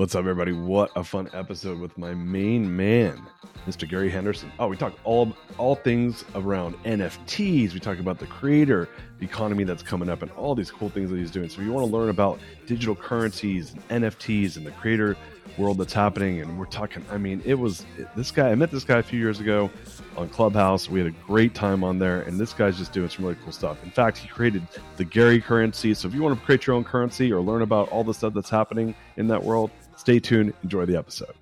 What's up, everybody? What a fun episode with my main man, Mr. Gary Henderson. Oh, we talk all all things around NFTs. We talk about the creator economy that's coming up and all these cool things that he's doing. So, if you want to learn about digital currencies and NFTs and the creator world that's happening, and we're talking. I mean, it was this guy. I met this guy a few years ago on Clubhouse. We had a great time on there, and this guy's just doing some really cool stuff. In fact, he created the Gary currency. So, if you want to create your own currency or learn about all the stuff that's happening in that world Stay tuned. Enjoy the episode.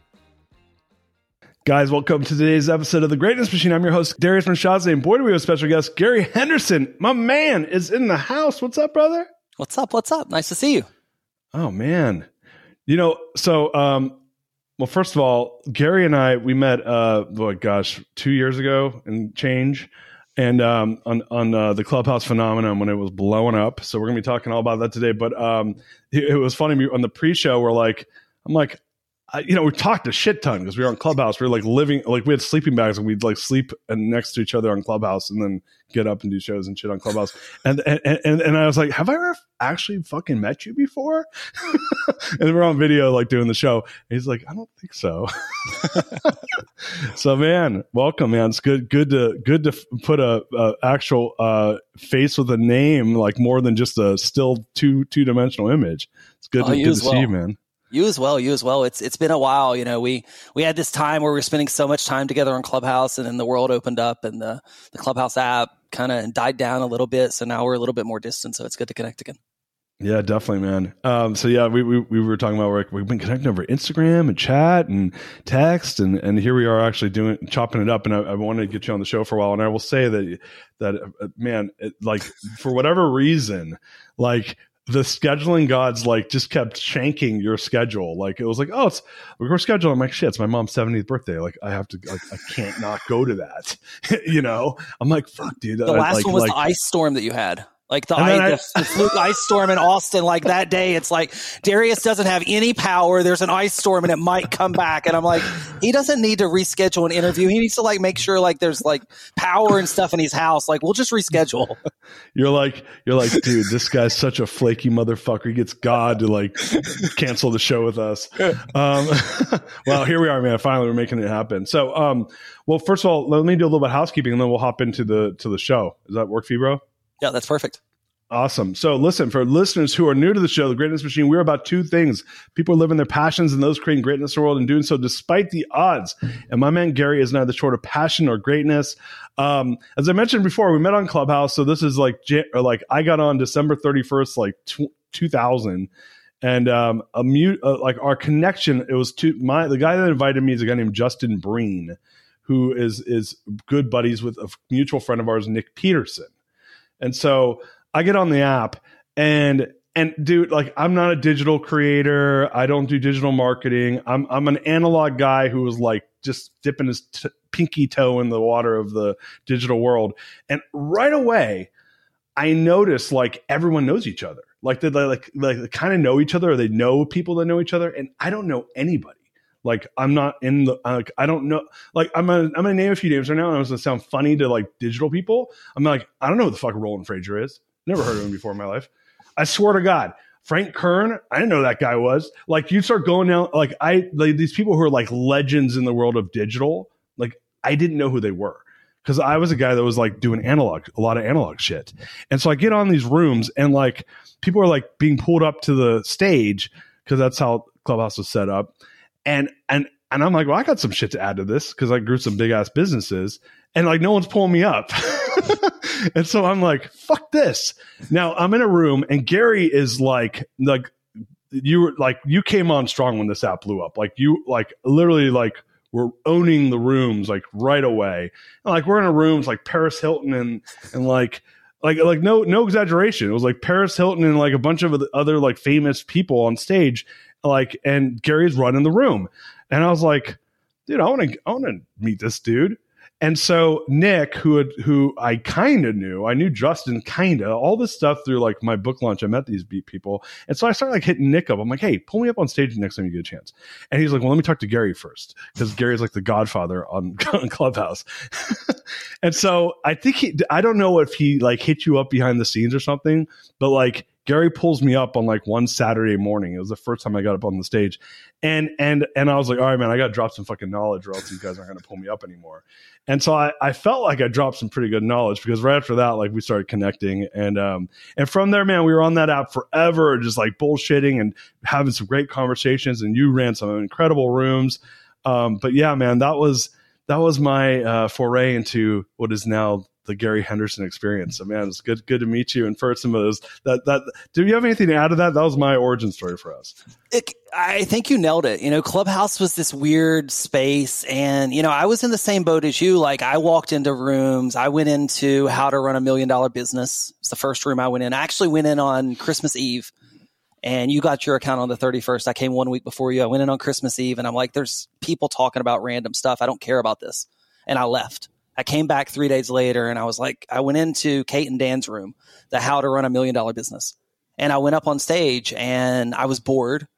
Guys, welcome to today's episode of The Greatness Machine. I'm your host, Darius Mirshahzadeh, and boy, do we have a special guest. Gary Henderson, my man, is in the house. What's up, brother? What's up? What's up? Nice to see you. Oh, man. You know, so, um, well, first of all, Gary and I, we met, uh, oh gosh, two years ago and change and um, on on uh, the clubhouse phenomenon when it was blowing up. So we're gonna be talking all about that today. But um, it, it was funny on the pre-show. We're like, I'm like, I, you know, we talked a shit ton because we were on Clubhouse. We were like living, like we had sleeping bags and we'd like sleep and next to each other on Clubhouse and then get up and do shows and shit on Clubhouse. And and and, and I was like, have I ever actually fucking met you before? and we're on video like doing the show. And he's like, I don't think so. so man, welcome, man. It's good, good to good to put a, a actual uh, face with a name, like more than just a still two two dimensional image. It's good, oh, to, good to well. see you, man. You as well. You as well. It's it's been a while. You know, we we had this time where we were spending so much time together on Clubhouse, and then the world opened up, and the the Clubhouse app kind of died down a little bit. So now we're a little bit more distant. So it's good to connect again. Yeah, definitely, man. Um, so yeah, we, we, we were talking about work. We've been connecting over Instagram and chat and text, and, and here we are actually doing chopping it up. And I, I wanted to get you on the show for a while. And I will say that that uh, man, it, like for whatever reason, like the scheduling gods like just kept shanking your schedule. Like it was like, oh, it's we're scheduling. I'm like, shit, it's my mom's 70th birthday. Like I have to, like, I can't not go to that. you know, I'm like, fuck, dude. The last like, one was like, the ice storm that you had. Like the, ice, I, the, the fluke ice storm in Austin, like that day, it's like Darius doesn't have any power. There's an ice storm and it might come back. And I'm like, he doesn't need to reschedule an interview. He needs to like make sure like there's like power and stuff in his house. Like we'll just reschedule. You're like, you're like, dude, this guy's such a flaky motherfucker. He gets God to like cancel the show with us. Um, well, here we are, man. Finally, we're making it happen. So, um, well, first of all, let me do a little bit of housekeeping and then we'll hop into the, to the show. Does that work for you, bro? Yeah, that's perfect. Awesome. So, listen, for listeners who are new to the show, The Greatness Machine, we're about two things. People living their passions and those creating greatness in the world and doing so despite the odds. And my man Gary is neither short of passion or greatness. Um, as I mentioned before, we met on Clubhouse. So, this is like, like I got on December 31st, like 2000 and um, a mute uh, like our connection. It was to my the guy that invited me is a guy named Justin Breen, who is is good buddies with a mutual friend of ours, Nick Peterson, and so I get on the app and and dude, like I'm not a digital creator. I don't do digital marketing. I'm I'm an analog guy who was like just dipping his t- pinky toe in the water of the digital world, and right away. I noticed like everyone knows each other like they like like they kind of know each other or they know people that know each other and i don't know anybody like i'm not in the like i don't know like i'm gonna i'm gonna name a few names right now and it's gonna sound funny to like digital people. I'm like i don't know what the fuck roland frasier is. Never heard of him before in my life. I swear to god frank kern i didn't know that guy was. Like you start going down like i like these people who are like legends in the world of digital like i didn't know who they were. Because I was a guy that was like doing analog, a lot of analog shit. And so I get on these rooms and like people are like being pulled up to the stage because that's how Clubhouse was set up. And and and I'm like, well, I got some shit to add to this because I grew some big ass businesses, and like no one's pulling me up. and so I'm like, fuck this. Now I'm in a room, and Gary is like, like you were like you came on strong when this app blew up. Like you like literally like we're owning the rooms like right away. And, like we're in a rooms like Paris Hilton and and like like like no no exaggeration. It was like Paris Hilton and like a bunch of other like famous people on stage. Like and Gary's running the room, and I was like, dude, I want to I want to meet this dude. And so Nick, who had, who I kind of knew, I knew Justin kind of all this stuff through like my book launch. I met these beat people, and so I started like hitting Nick up. I'm like, hey, pull me up on stage next time you get a chance. And he's like, well, let me talk to Gary first because Gary's like the Godfather on, on Clubhouse. and so I think he, I don't know if he like hit you up behind the scenes or something, but like Gary pulls me up on like one Saturday morning. It was the first time I got up on the stage, and and and I was like, all right, man, I got to drop some fucking knowledge, or else you guys aren't going to pull me up anymore. And so I, I felt like I dropped some pretty good knowledge because right after that, like we started connecting, and um and from there, man, we were on that app forever, just like bullshitting and having some great conversations. And you ran some incredible rooms. Um, but yeah, man, that was that was my uh, foray into what is now the Gary Henderson experience. So man, it's good good to meet you. And for some of those that that do you have anything to add to that? That was my origin story for us. It, I think you nailed it. You know, Clubhouse was this weird space and you know, I was in the same boat as you. Like I walked into rooms, I went into how to run a million dollar business. It's the first room I went in. I actually went in on Christmas Eve and you got your account on the 31st. I came one week before you. I went in on Christmas Eve and I'm like, there's people talking about random stuff. I don't care about this. And I left. I came back three days later and I was like, I went into Kate and Dan's room, the how to run a million dollar business. And I went up on stage and I was bored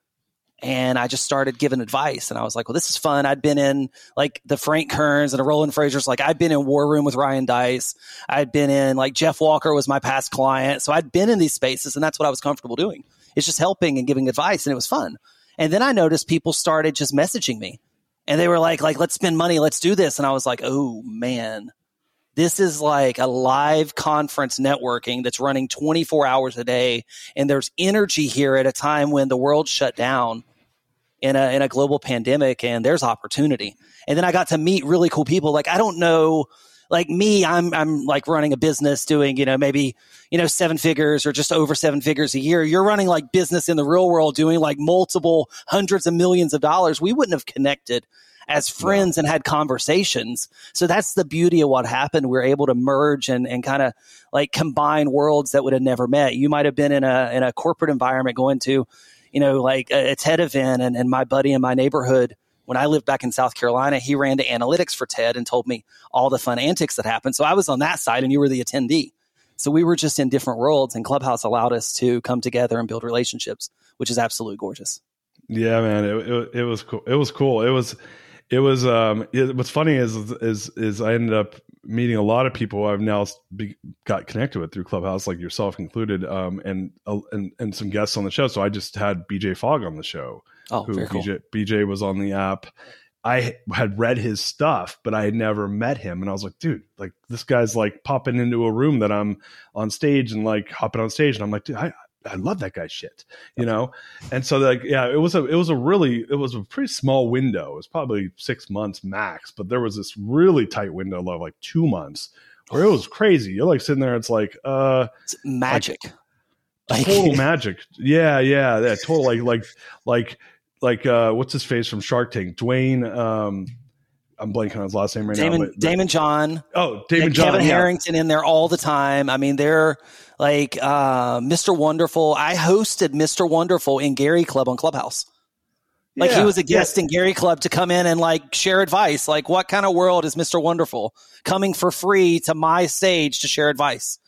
and I just started giving advice. And I was like, well, this is fun. I'd been in like the Frank Kerns and the Roland Frasier's. Like I'd been in War Room with Ryan Deiss. I'd been in like Jeff Walker was my past client. So I'd been in these spaces and that's what I was comfortable doing. It's just helping and giving advice. And it was fun. And then I noticed people started just messaging me and they were like, like, let's spend money, let's do this. And I was like, oh man, this is like a live conference networking that's running 24 hours a day. And there's energy here at a time when the world shut down in a, in a global pandemic and there's opportunity. And then I got to meet really cool people. Like, I don't know, like me, I'm, I'm like running a business doing, you know, maybe, you know, seven figures or just over seven figures a year. You're running like business in the real world doing like multiple hundreds of millions of dollars. We wouldn't have connected as friends and had conversations. So that's the beauty of what happened. We are able to merge and, and kind of like combine worlds that would have never met. You might have been in a in a corporate environment going to, you know, like a, a TED event and, and my buddy in my neighborhood when I lived back in South Carolina, he ran to analytics for TED and told me all the fun antics that happened. So I was on that side and you were the attendee. So we were just in different worlds and Clubhouse allowed us to come together and build relationships, which is absolutely gorgeous. Yeah, man, it, it, it was cool. It was cool. It was it was um it, what's funny is is is I ended up meeting a lot of people I've now be, got connected with through Clubhouse, like yourself included, um, and uh, and and some guests on the show. So I just had BJ Fogg on the show. Oh, who very BJ, cool. BJ was on the app, I had read his stuff, but I had never met him. And I was like, dude, like this guy's like popping into a room that I'm on stage and like hopping on stage. And I'm like, dude, I, I love that guy's shit, you know? And so like, yeah, it was a, it was a really, it was a pretty small window. It was probably six months max, but there was this really tight window of like two months where it was crazy. You're like sitting there. It's like, uh, it's magic. Like, total magic. Yeah. Yeah. Yeah. Total. Like, like, like, like uh, what's his face from Shark Tank? Dwayne. Um, I'm blanking on his last name right Daymond, now. But, Daymond John. Oh, Daymond John. Kevin yeah. Harrington in there all the time. I mean, they're like uh, Mr. Wonderful. I hosted Mr. Wonderful in Gary Club on Clubhouse. Like yeah, he was a guest yeah. in Gary Club to come in and like share advice. Like, what kind of world is Mr. Wonderful coming for free to my stage to share advice?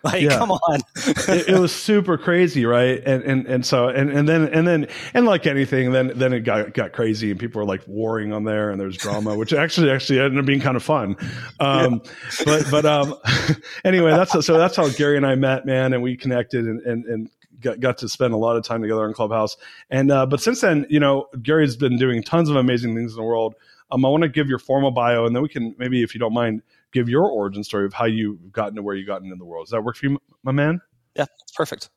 Like, yeah. come on. it, it, was super crazy, right? And and and so and and then and then and like anything, then then it got got crazy, and people were like warring on there, and there's drama, which actually actually ended up being kind of fun. Um, yeah. But but um, anyway, that's so that's how Gary and I met, man, and we connected, and and and got, got to spend a lot of time together in Clubhouse. And uh, but since then, you know, Gary's been doing tons of amazing things in the world. Um, I want to give your formal bio, and then we can maybe, if you don't mind, give your origin story of how you've gotten to where you've gotten in the world. Does that work for you, my man? Yeah, it's perfect.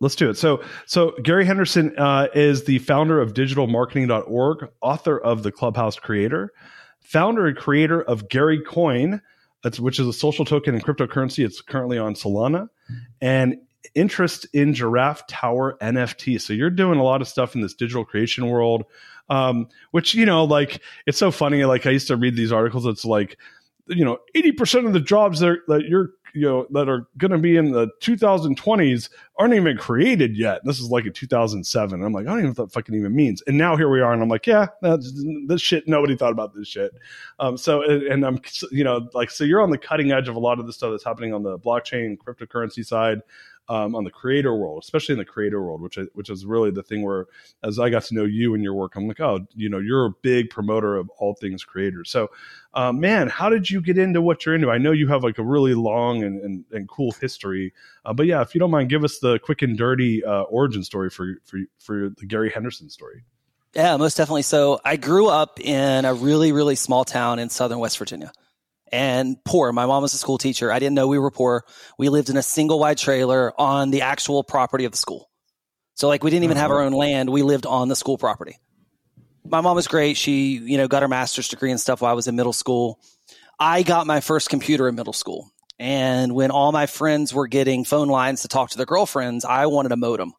Let's do it. So, so Gary Henderson uh, is the founder of digitalmarketing.org, author of the Clubhouse Creator, founder and creator of Gary Coin, which is a social token and cryptocurrency. It's currently on Solana, and interest in Giraffe Tower NFT. So you're doing a lot of stuff in this digital creation world, um, which you know, like it's so funny. Like I used to read these articles. It's like you know, 80% of the jobs that, that you're, you know, that are going to be in the 2020s aren't even created yet. This is like in 2007. And I'm like, I don't even know what that fucking even means. And now here we are. And I'm like, yeah, this shit. Nobody thought about this shit. Um, so, and I'm, you know, like, so you're on the cutting edge of a lot of the stuff that's happening on the blockchain cryptocurrency side um, on the creator world, especially in the creator world, which I, which is really the thing where, as I got to know you and your work, I'm like, oh, you know, you're a big promoter of all things creators. So, uh, man, how did you get into what you're into? I know you have like a really long and, and, and cool history, uh, but yeah, if you don't mind, give us the quick and dirty uh, origin story for for for the Gary Henderson story. Yeah, most definitely. So I grew up in a really, really small town in southern West Virginia and poor. My mom was a school teacher. I didn't know we were poor. We lived in a single wide trailer on the actual property of the school. So like we didn't even have our uh-huh. own land. We lived on the school property. My mom was great. She, you know, got her master's degree and stuff while I was in middle school. I got my first computer in middle school. And when all my friends were getting phone lines to talk to their girlfriends, I wanted a modem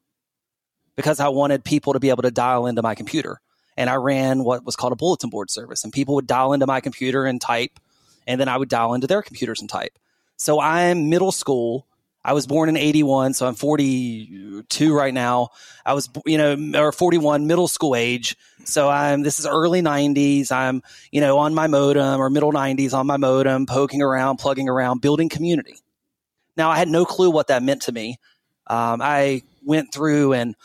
because I wanted people to be able to dial into my computer. And I ran what was called a bulletin board service, and people would dial into my computer and type and then I would dial into their computers and type. So I'm middle school. I was born in 81, so I'm 42 right now. I was, you know, or 41 middle school age. So I'm, this is early 90s. I'm, you know, on my modem or middle 90s on my modem, poking around, plugging around, building community. Now, I had no clue what that meant to me. Um, I went through and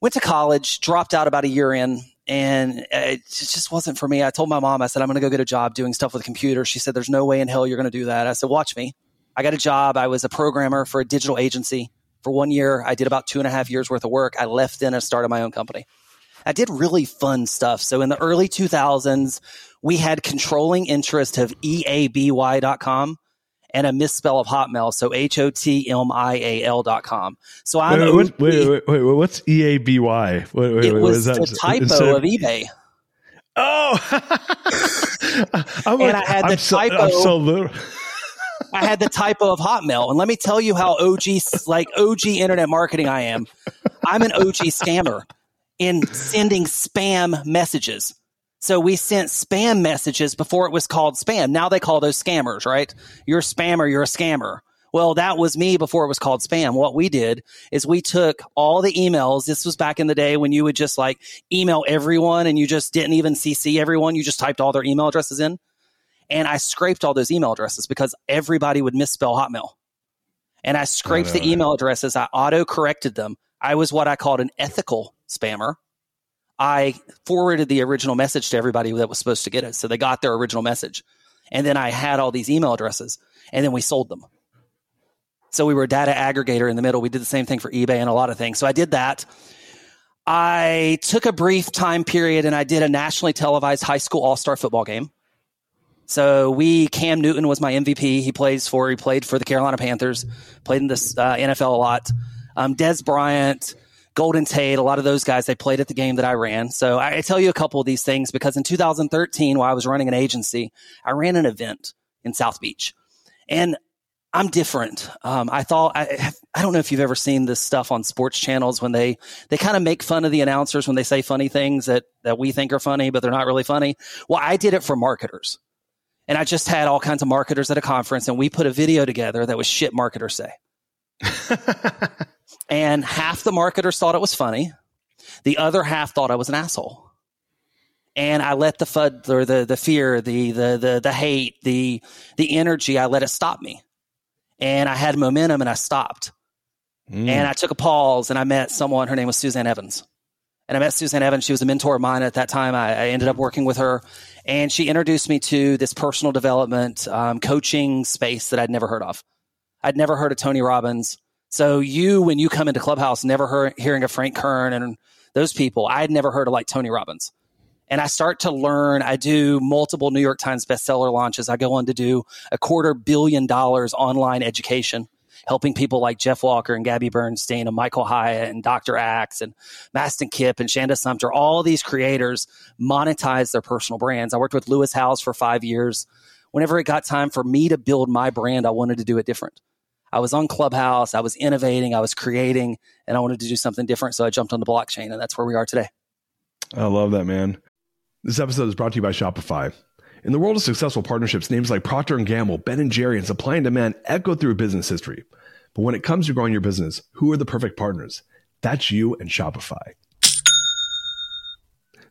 went to college, dropped out about a year in, and it just wasn't for me. I told my mom, I said, I'm going to go get a job doing stuff with a computer. She said, There's no way in hell you're going to do that. I said, Watch me. I got a job. I was a programmer for a digital agency for one year. I did about two and a half years worth of work. I left then and started my own company. I did really fun stuff. So in the early 2000s, we had controlling interest of EABY.com and a misspell of Hotmail. So H O T M I A L dot com. So I'm wait, wait, wait, wait, wait, what's E A B Y? It was that? the typo of, eBay. Oh, I'm and I had the typo. So. I had the typo of Hotmail, and let me tell you how OG like OG internet marketing I am. I'm an OG scammer in sending spam messages. So we sent spam messages before it was called spam. Now they call those scammers, right? You're a spammer, you're a scammer. Well, that was me before it was called spam. What we did is we took all the emails. This was back in the day when you would just like email everyone and you just didn't even CC everyone. You just typed all their email addresses in. And I scraped all those email addresses because everybody would misspell Hotmail. And I scraped the email addresses. I auto corrected them. I was what I called an ethical spammer I forwarded the original message to everybody that was supposed to get it. So they got their original message. And then I had all these email addresses and then we sold them. So we were a data aggregator in the middle. We did the same thing for eBay and a lot of things. So I did that. I took a brief time period and I did a nationally televised high school all star football game. So we, Cam Newton was my MVP. He plays for, he played for the Carolina Panthers, played in this uh, NFL a lot. Um, Dez Bryant, Golden Tate, a lot of those guys, they played at the game that I ran. So I, I tell you a couple of these things because in 2013, while I was running an agency, I ran an event in South Beach. And I'm different. Um, I thought I, I don't know if you've ever seen this stuff on sports channels when they they kind of make fun of the announcers when they say funny things that that we think are funny, but they're not really funny. Well, I did it for marketers, and I just had all kinds of marketers at a conference, and we put a video together that was shit marketers say. and half the marketers thought it was funny, the other half thought I was an asshole and I let the fud or the the fear, the the the the hate, the the energy, I let it stop me and I had momentum and I stopped. Mm. And I took a pause and I met someone. Her name was Suzanne Evans. And I met Suzanne Evans. She was a mentor of mine at that time. I, I ended up working with her. And she introduced me to this personal development um, coaching space that I'd never heard of. I'd never heard of Tony Robbins. So you, when you come into Clubhouse, never hearing of Frank Kern and those people, I had never heard of like Tony Robbins and I start to learn. I do multiple New York Times bestseller launches. I go on to do a quarter billion dollars online education, helping people like Jeff Walker and Gabby Bernstein and Michael Hyatt and Dr. Axe and Mastin Kipp and Shanda Sumter. All these creators monetize their personal brands. I worked with Lewis Howes for five years. Whenever it got time for me to build my brand, I wanted to do it different. I was on Clubhouse, I was innovating, I was creating, and I wanted to do something different. So I jumped on the blockchain, and that's where we are today. I love that, man. This episode is brought to you by Shopify. In the world of successful partnerships, names like Procter & Gamble, Ben & Jerry, and Supply and Demand echo through business history. But when it comes to growing your business, who are the perfect partners? That's you and Shopify.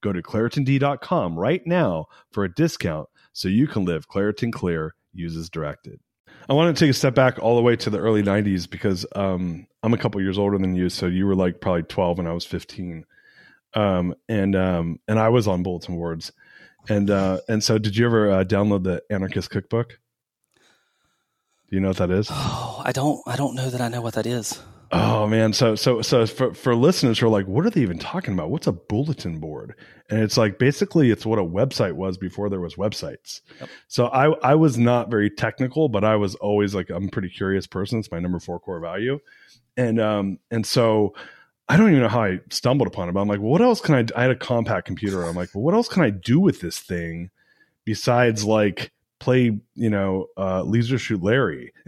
Go to ClaritinD.com right now for a discount so you can live Claritin Clear. Use as directed. I want to take a step back all the way to the early '90s because um, I'm a couple years older than you, so you were like probably 12 and I was 15, um, and um, and I was on bulletin boards, and uh, and so did you ever uh, download the Anarchist Cookbook? Do you know what that is? Oh, I don't. I don't know that I know what that is. Oh man, so so so for for listeners who are like, what are they even talking about? What's a bulletin board? And it's like basically it's what a website was before there was websites. Yep. So I I was not very technical, but I was always like I'm a pretty curious person. It's my number four core value, and um and so I don't even know how I stumbled upon it. But I'm like, well, what else can I? I had a Compaq computer. I'm like, well, what else can I do with this thing besides like play you know uh leisure suit larry.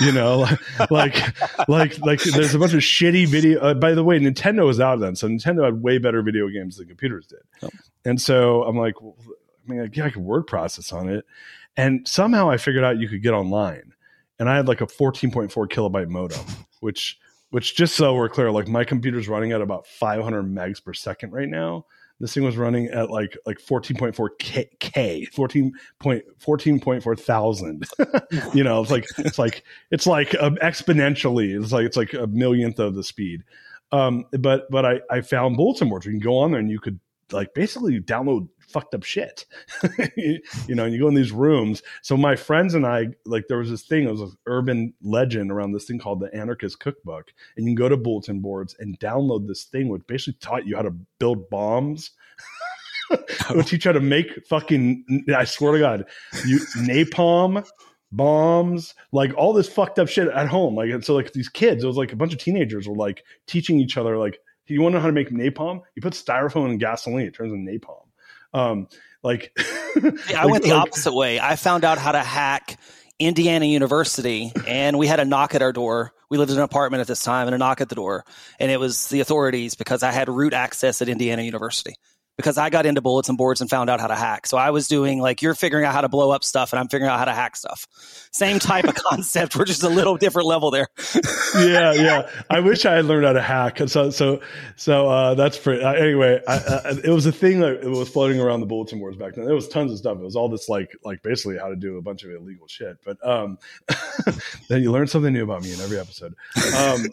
You know like like like there's a bunch of shitty video uh, by the way nintendo was out then so nintendo had way better video games than computers did. Oh. and so i'm like well, i mean yeah i could word process on it. And somehow i figured out you could get online. And i had like a 14.4 kilobyte modem which which just so we're clear like my computer's running at about 500 megs per second right now this thing was running at like like 14.4 k, k 14.14.4 thousand. You know it's like it's like it's like um, exponentially. It's like it's like a millionth of the speed. Um but but i i found bulletin boards you can go on there and you could like basically download fucked up shit. you, know, and you go in these rooms. So my friends and I, like, there was this thing, it was an urban legend around this thing called the Anarchist Cookbook. And you can go to bulletin boards and download this thing, which basically taught you how to build bombs. would teach you how to make fucking, I swear to God, you napalm, bombs, like all this fucked up shit at home. Like, and so like these kids, it was like a bunch of teenagers were like teaching each other, like, you want to know how to make napalm? You put styrofoam and gasoline, it turns into napalm. Um, like, I like, went the like, opposite way. I found out how to hack Indiana University, and we had a knock at our door. We lived in an apartment at this time, and a knock at the door, and it was the authorities because I had root access at Indiana University because I got into bulletin boards and found out how to hack. So I was doing like you're figuring out how to blow up stuff and I'm figuring out how to hack stuff. Same type of concept. We're just a little different level there. yeah, yeah. I wish I had learned how to hack. So, so, so uh, that's for uh, anyway. I, uh, it was a thing that was floating around the bulletin boards back then. There was tons of stuff. It was all this like, like basically how to do a bunch of illegal shit. But um, then you learn something new about me in every episode. Um,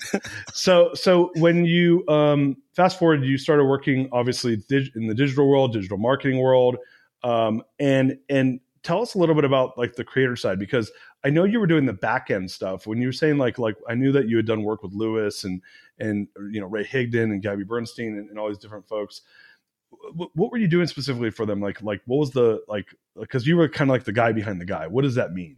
so, so when you um fast forward, you started working obviously dig- in the digital world, digital marketing world, um, and and tell us a little bit about like the creator side because I know you were doing the back end stuff when you were saying like like I knew that you had done work with Lewis and and you know Ray Higdon and Gabby Bernstein and, and all these different folks. What, were you doing specifically for them? Like like what was the like because you were kind of like the guy behind the guy. What does that mean?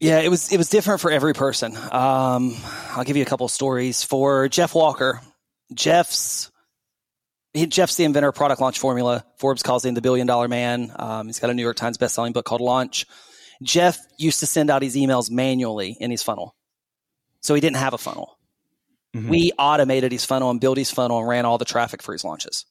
Yeah, it was it was different for every person. Um, I'll give you a couple stories for Jeff Walker. Jeff's he, Jeff's the inventor of product launch formula. Forbes calls him the billion dollar man. Um, he's got a New York Times best-selling book called Launch. Jeff used to send out his emails manually in his funnel, so he didn't have a funnel. Mm-hmm. We automated his funnel and built his funnel and ran all the traffic for his launches.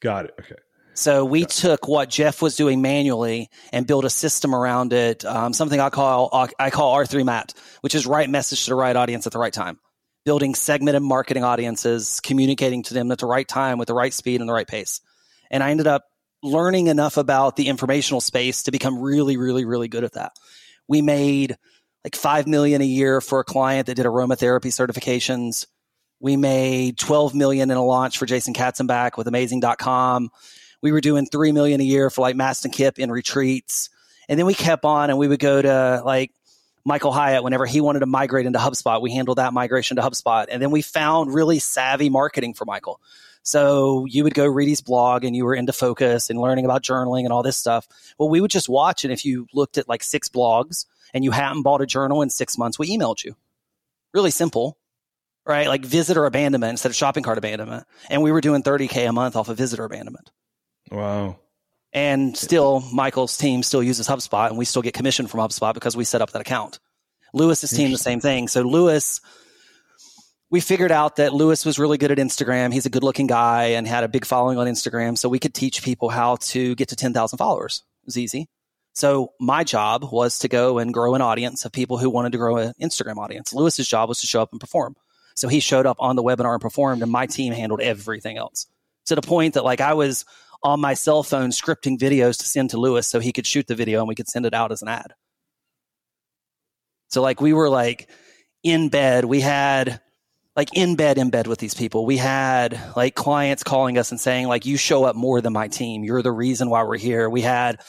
Got it. Okay. So we took what Jeff was doing manually and built a system around it. Um, something I call I call R3 Mat, which is right message to the right audience at the right time building segmented marketing audiences, communicating to them at the right time with the right speed and the right pace. And I ended up learning enough about the informational space to become really, really, really good at that. We made like 5 million a year for a client that did aromatherapy certifications. We made 12 million in a launch for Jason Katzenback with amazing.com. We were doing 3 million a year for like Mastin Kipp in retreats. And then we kept on and we would go to like Michael Hyatt, whenever he wanted to migrate into HubSpot, we handled that migration to HubSpot. And then we found really savvy marketing for Michael. So you would go read his blog and you were into focus and learning about journaling and all this stuff. Well, we would just watch. And if you looked at like six blogs and you hadn't bought a journal in six months, we emailed you. Really simple, right? Like visitor abandonment instead of shopping cart abandonment. And we were doing 30K a month off of visitor abandonment. Wow. And still, Michael's team still uses HubSpot, and we still get commission from HubSpot because we set up that account. Lewis's team, the same thing. So Lewis, we figured out that Lewis was really good at Instagram. He's a good looking guy and had a big following on Instagram. So we could teach people how to get to 10,000 followers. It was easy. So my job was to go and grow an audience of people who wanted to grow an Instagram audience. Lewis's job was to show up and perform. So he showed up on the webinar and performed, and my team handled everything else to the point that like I was on my cell phone scripting videos to send to Lewis so he could shoot the video and we could send it out as an ad. So like we were like in bed. We had like in bed, in bed with these people. We had like clients calling us and saying like, you show up more than my team. You're the reason why we're here. We had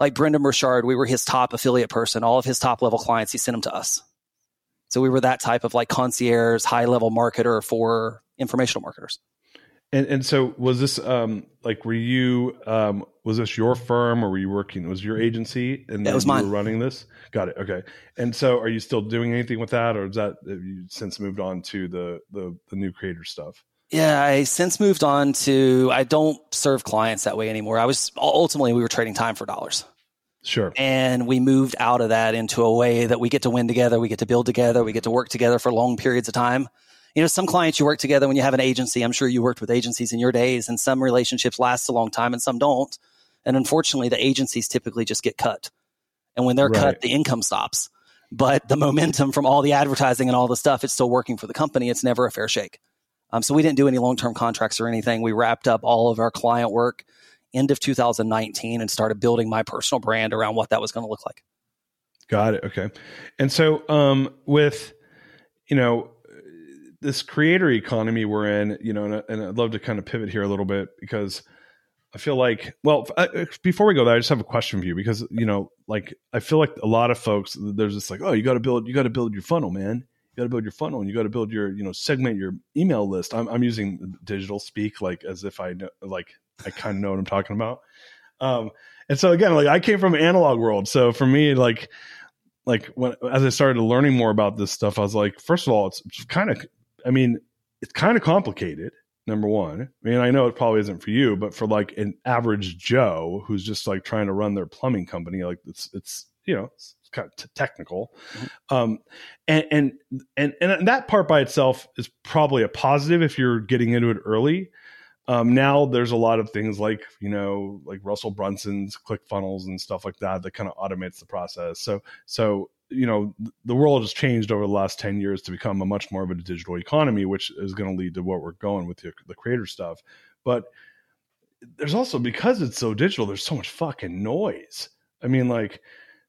like Brendon Burchard. We were his top affiliate person. All of his top level clients, he sent them to us. So we were that type of like concierge, high level marketer for informational marketers. And and so was this um like were you um was this your firm or were you working was your agency and that was mine. running this? Got it. Okay. And so are you still doing anything with that or is that have you since moved on to the the the new creator stuff? Yeah, I since moved on to I don't serve clients that way anymore. I was ultimately we were trading time for dollars. Sure. And we moved out of that into a way that we get to win together, we get to build together, we get to work together for long periods of time you know, some clients you work together when you have an agency. I'm sure you worked with agencies in your days, and some relationships last a long time and some don't. And unfortunately, the agencies typically just get cut. And when they're right. cut, the income stops. But the momentum from all the advertising and all the stuff, it's still working for the company. It's never a fair shake. Um, so we didn't do any long term contracts or anything. We wrapped up all of our client work end of 2019 and started building my personal brand around what that was going to look like. Got it. Okay. And so um, with, you know, this creator economy we're in, you know, and, and, I'd love to kind of pivot here a little bit because I feel like, well, uh, before we go there, I just have a question for you because, you know, like I feel like a lot of folks, there's this like, oh, you got to build, you got to build your funnel, man. You got to build your funnel and you got to build your, you know, segment your email list. I'm, I'm using digital speak like as if I know, like I kind of know what I'm talking about. Um, and so again, like I came from analog world. So for me, like, like when as I started learning more about this stuff, I was like, first of all, it's kind of I mean, it's kind of complicated. Number one, I mean, I know it probably isn't for you, but for like an average Joe who's just like trying to run their plumbing company, like it's it's you know it's kind of t- technical, mm-hmm. um, and, and and and that part by itself is probably a positive if you're getting into it early. Um, now there's a lot of things like you know like Russell Brunson's ClickFunnels and stuff like that that kind of automates the process. So so you know the world has changed over the last 10 years to become a much more of a digital economy which is going to lead to what we're going with the, the creator stuff. But there's also because it's so digital there's so much fucking noise. I mean like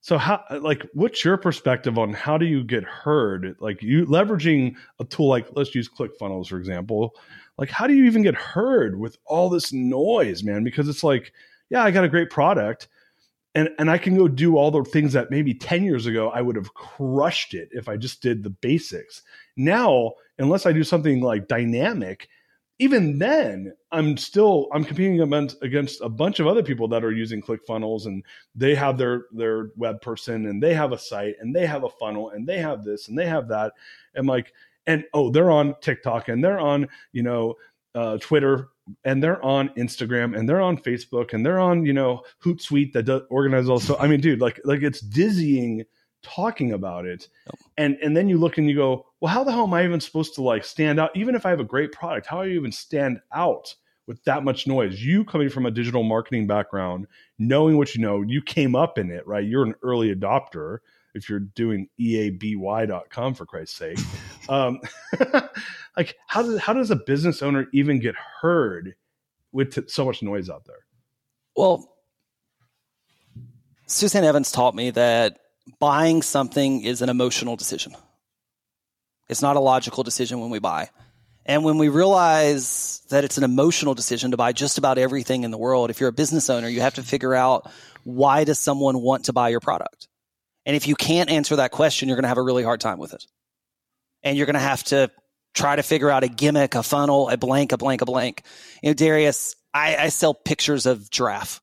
so how like what's your perspective on how do you get heard? Like you leveraging a tool like let's use clickfunnels for example. Like how do you even get heard with all this noise man? Because it's like yeah i got a great product and and I can go do all the things that maybe 10 years ago I would have crushed it if I just did the basics. Now, unless I do something like dynamic, even then I'm still I'm competing against against a bunch of other people that are using ClickFunnels and they have their their web person and they have a site and they have a funnel and they have this and they have that and like and oh they're on TikTok and they're on you know uh, Twitter and they're on Instagram and they're on Facebook and they're on, you know, Hootsuite that does organize all. So I mean, dude, like like it's dizzying talking about it. Yep. And and then you look and you go, well, how the hell am I even supposed to like stand out? Even if I have a great product, how do you even stand out with that much noise? You coming from a digital marketing background, knowing what you know, you came up in it, right? You're an early adopter if you're doing eaby.com for Christ's sake. Um, like how does how does a business owner even get heard with t- so much noise out there? Well, Suzanne Evans taught me that buying something is an emotional decision. It's not a logical decision when we buy. And when we realize that it's an emotional decision to buy just about everything in the world, if you're a business owner, you have to figure out why does someone want to buy your product? And if you can't answer that question, you're going to have a really hard time with it. And you're going to have to try to figure out a gimmick, a funnel, a blank, a blank, a blank. You know, Darius, I, I sell pictures of giraffe.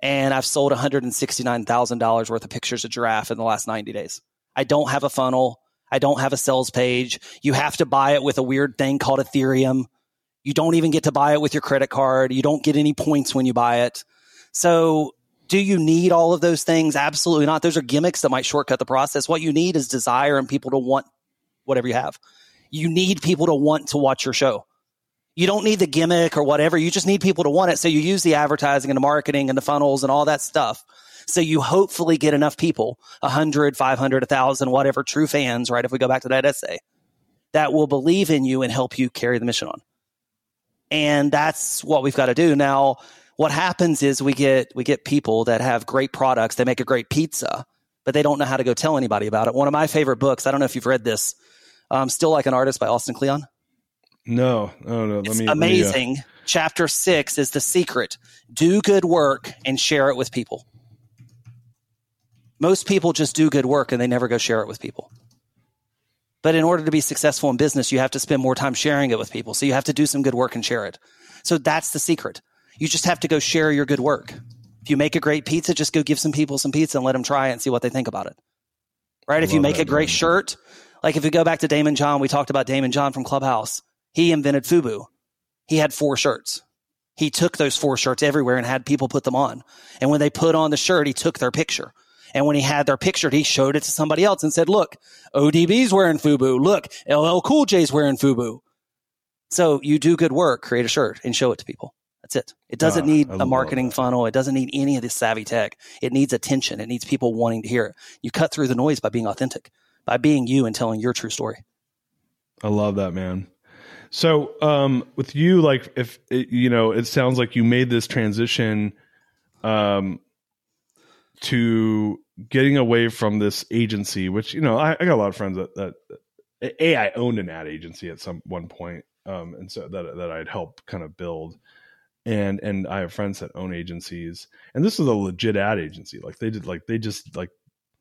And I've sold $169,000 worth of pictures of giraffe in the last 90 days. I don't have a funnel. I don't have a sales page. You have to buy it with a weird thing called Ethereum. You don't even get to buy it with your credit card. You don't get any points when you buy it. So do you need all of those things? Absolutely not. Those are gimmicks that might shortcut the process. What you need is desire and people to want whatever you have you need people to want to watch your show. You don't need the gimmick or whatever. You just need people to want it. So you use the advertising and the marketing and the funnels and all that stuff. So you hopefully get enough people, 100, 500, 1,000, whatever, true fans, right? If we go back to that essay, that will believe in you and help you carry the mission on. And that's what we've got to do. Now, what happens is we get, we get people that have great products. They make a great pizza but they don't know how to go tell anybody about it. One of my favorite books, I don't know if you've read this, um, Steal Like an Artist by Austin Kleon. No, no, no. Let it's me, amazing. Let me, uh... Chapter six is the secret. Do good work and share it with people. Most people just do good work and they never go share it with people. But in order to be successful in business, you have to spend more time sharing it with people. So you have to do some good work and share it. So that's the secret. You just have to go share your good work. If you make a great pizza, just go give some people some pizza and let them try it and see what they think about it. Right? If you make a great man. shirt, like if we go back to Daymond John, we talked about Daymond John from Clubhouse. He invented FUBU. He had four shirts. He took those four shirts everywhere and had people put them on. And when they put on the shirt, he took their picture. And when he had their picture, he showed it to somebody else and said, look, ODB's wearing FUBU. Look, LL Cool J's wearing FUBU. So you do good work, create a shirt and show it to people. That's it. It doesn't need a marketing that. funnel. It doesn't need any of this savvy tech. It needs attention. It needs people wanting to hear it. You cut through the noise by being authentic, by being you and telling your true story. I love that, man. So, um, with you, like, if it, you know, it sounds like you made this transition, um, to getting away from this agency, which you know, I, I got a lot of friends that, that a I owned an ad agency at some one point, um, and so that that I'd help kind of build, and and I have friends that own agencies, and this is a legit ad agency. Like they did, like they just like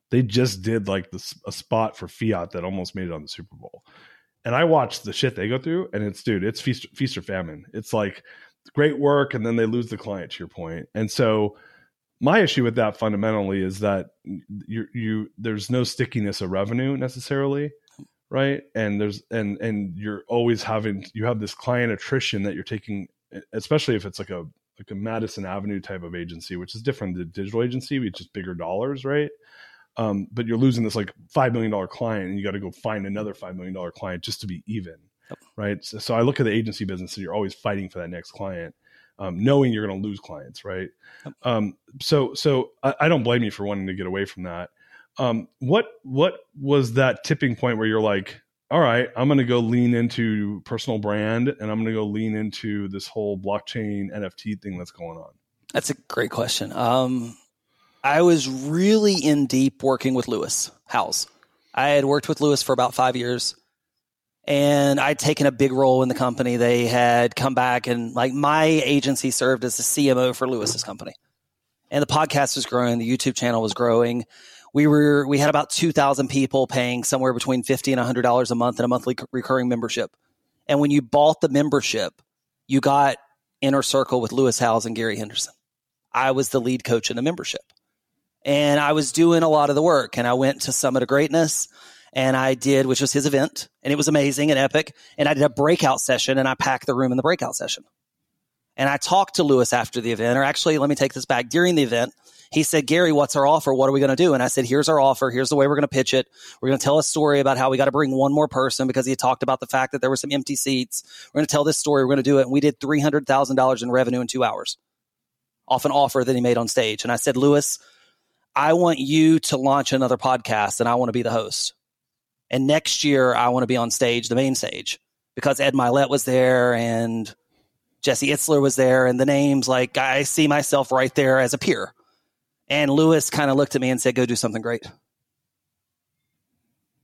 they just did like this a spot for Fiat that almost made it on the Super Bowl, and I watched the shit they go through, and it's dude, it's feast feast or famine. It's like great work, and then they lose the client. To your point, and so my issue with that fundamentally is that you you there's no stickiness of revenue necessarily right and there's and and you're always having you have this client attrition that you're taking especially if it's like a like a madison avenue type of agency which is different than digital agency which is bigger dollars right um, but you're losing this like five million dollar client and you got to go find another five million dollar client just to be even right so, so i look at the agency business and you're always fighting for that next client um, knowing you're going to lose clients, right? Um, so, so I, I, don't blame you for wanting to get away from that. Um, what what was that tipping point where you're like, all right, I'm going to go lean into personal brand, and I'm going to go lean into this whole blockchain NFT thing that's going on? That's a great question. Um, I was really in deep working with Lewis Howes. I had worked with Lewis for about five years and I'd taken a big role in the company. They had come back and like my agency served as the CMO for Lewis's company. And the podcast was growing, the YouTube channel was growing. We were we had about 2000 people paying somewhere between 50 and $100 a month in a monthly recurring membership. And when you bought the membership, you got inner circle with Lewis Howes and Gary Henderson. I was the lead coach in the membership. And I was doing a lot of the work and I went to Summit of Greatness and I did, which was his event, and it was amazing and epic. And I did a breakout session, and I packed the room in the breakout session. And I talked to Lewis after the event, or actually, let me take this back. During the event, he said, Gary, what's our offer? What are we going to do? And I said, here's our offer. Here's the way we're going to pitch it. We're going to tell a story about how we got to bring one more person because he talked about the fact that there were some empty seats. We're going to tell this story. We're going to do it. And we did $300,000 in revenue in two hours off an offer that he made on stage. And I said, Lewis, I want you to launch another podcast and I want to be the host. And next year, I want to be on stage, the main stage, because Ed Mylett was there and Jesse Itzler was there, and the names like I see myself right there as a peer. And Lewis kind of looked at me and said, "Go do something great."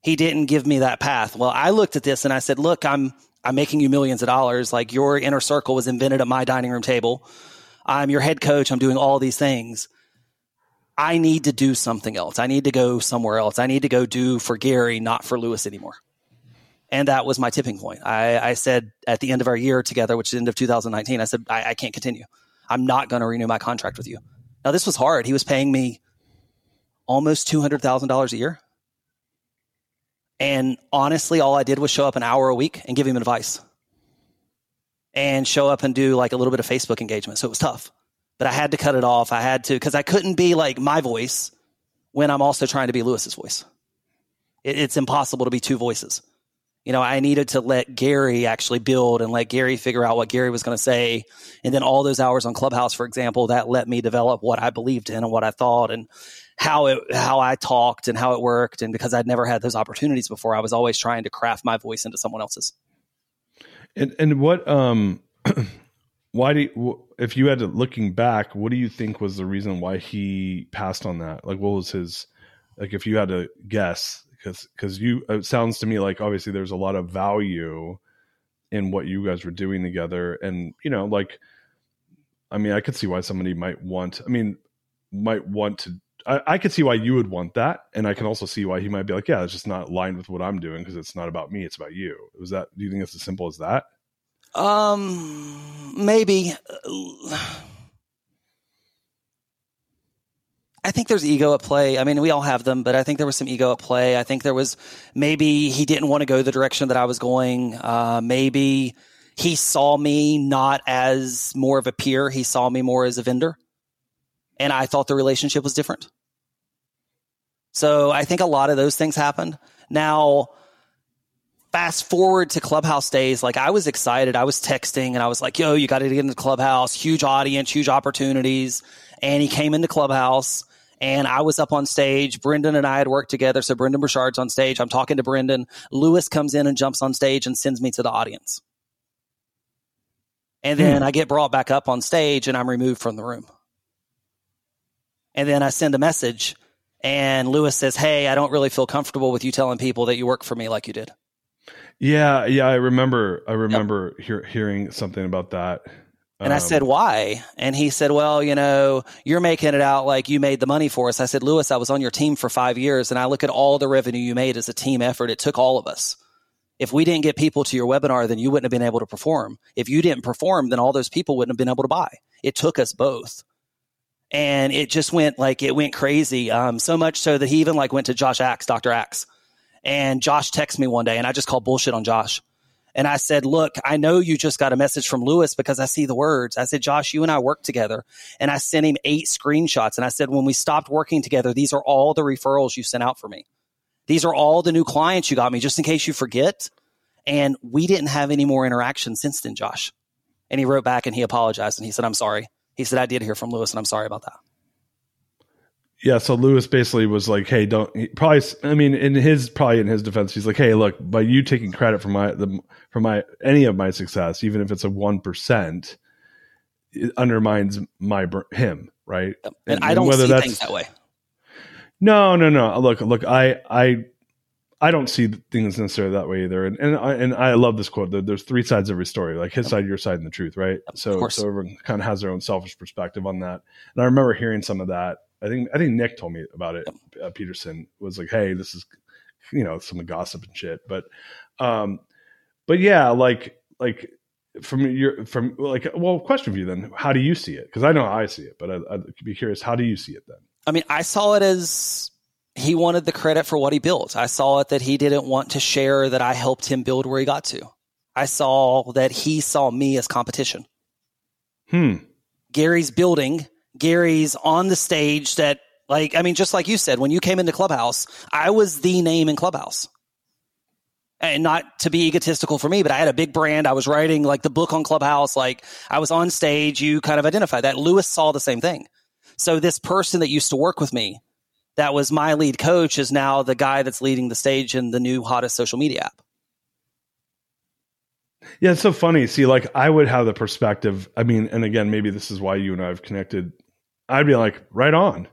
He didn't give me that path. Well, I looked at this and I said, "Look, I'm I'm making you millions of dollars. Like your inner circle was invented at my dining room table. I'm your head coach. I'm doing all these things. I need to do something else. I need to go somewhere else. I need to go do for Gary, not for Lewis anymore. And that was my tipping point. I, I said at the end of our year together, which is the end of 2019, I said, I, I can't continue. I'm not going to renew my contract with you. Now, this was hard. He was paying me almost $200,000 a year. And honestly, all I did was show up an hour a week and give him advice and show up and do like a little bit of Facebook engagement. So it was tough but I had to cut it off. I had to because I couldn't be like my voice when I'm also trying to be Lewis's voice. It, it's impossible to be two voices. You know, I needed to let Gary actually build and let Gary figure out what Gary was going to say. And then all those hours on Clubhouse, for example, that let me develop what I believed in and what I thought and how it, how I talked and how it worked. And because I'd never had those opportunities before, I was always trying to craft my voice into someone else's. And, and what, um, why do you, if you had to looking back what do you think was the reason why he passed on that like what was his Like if you had to guess, because because you it sounds to me like obviously there's a lot of value in what you guys were doing together, and you know, like, I mean, I could see why somebody might want. I mean, might want to. I, I could see why you would want that, and I can also see why he might be like, yeah, it's just not aligned with what I'm doing because it's not about me, it's about you. Was that? Do you think it's as simple as that? Um, maybe. I think there's ego at play. I mean, we all have them, but I think there was some ego at play. I think there was maybe he didn't want to go the direction that I was going. Uh, maybe he saw me not as more of a peer. He saw me more as a vendor. And I thought the relationship was different. So I think a lot of those things happened. Now, fast forward to clubhouse days like i was excited i was texting and i was like yo you got to get into clubhouse huge audience huge opportunities and he came into clubhouse and I was up on stage. Brendon and I had worked together. So Brendon Burchard's on stage. I'm talking to Brendon. Lewis comes in and jumps on stage and sends me to the audience. And then hmm. I get brought back up on stage and I'm removed from the room. And then I send a message and Lewis says, Hey, I don't really feel comfortable with you telling people that you work for me like you did. Yeah, yeah, I remember. I remember yep. hear, hearing something about that. And I said, um, why? And he said, well, you know, you're making it out like you made the money for us. I said, Lewis, I was on your team for five years and I look at all the revenue you made as a team effort. It took all of us. If we didn't get people to your webinar, then you wouldn't have been able to perform. If you didn't perform, then all those people wouldn't have been able to buy. It took us both. And it just went like, it went crazy. Um, so much so that he even like went to Josh Axe, Dr. Axe. And Josh texted me one day and I just called bullshit on Josh. And I said, look, I know you just got a message from Lewis because I see the words. I said, Josh, you and I work together. And I sent him eight screenshots. And I said, when we stopped working together, these are all the referrals you sent out for me. These are all the new clients you got me, just in case you forget. And we didn't have any more interaction since then, Josh. And he wrote back and he apologized and he said, I'm sorry. He said, I did hear from Lewis and I'm sorry about that yeah, so Lewis basically was like, "Hey, don't." probably, I mean, in his probably in his defense, he's like, "Hey, look, by you taking credit for my the for my any of my success, even if it's a one percent, it undermines my him, right?" And, and I don't and whether see that's, things that way. No, no, no. Look, look, I, I, I don't see things necessarily that way either. And and I, and I love this quote. There's three sides of every story, like his side, your side, and the truth, right? So, so everyone kind of has their own selfish perspective on that. And I remember hearing some of that I think I think Nick told me about it. Uh, Peterson was like, "Hey, this is you know some gossip and shit," but um, but yeah, like like from your from like well, question for you then, how do you see it? Because I know how I see it, but I, I'd be curious, how do you see it then? I mean, I saw it as he wanted the credit for what he built. I saw it that he didn't want to share that I helped him build where he got to. I saw that he saw me as competition. Hmm. Gary's building Gary's on the stage that like I mean just like you said when you came into Clubhouse, I was the name in Clubhouse. And not to be egotistical for me, but I had a big brand. I was writing like the book on Clubhouse, like I was on stage, you kind of identified that. Lewis saw the same thing. So this person that used to work with me, that was my lead coach is now the guy that's leading the stage in the new hottest social media app. Yeah, it's so funny. See, like I would have the perspective. I mean, and again, maybe this is why you and I have connected I'd be like, right on.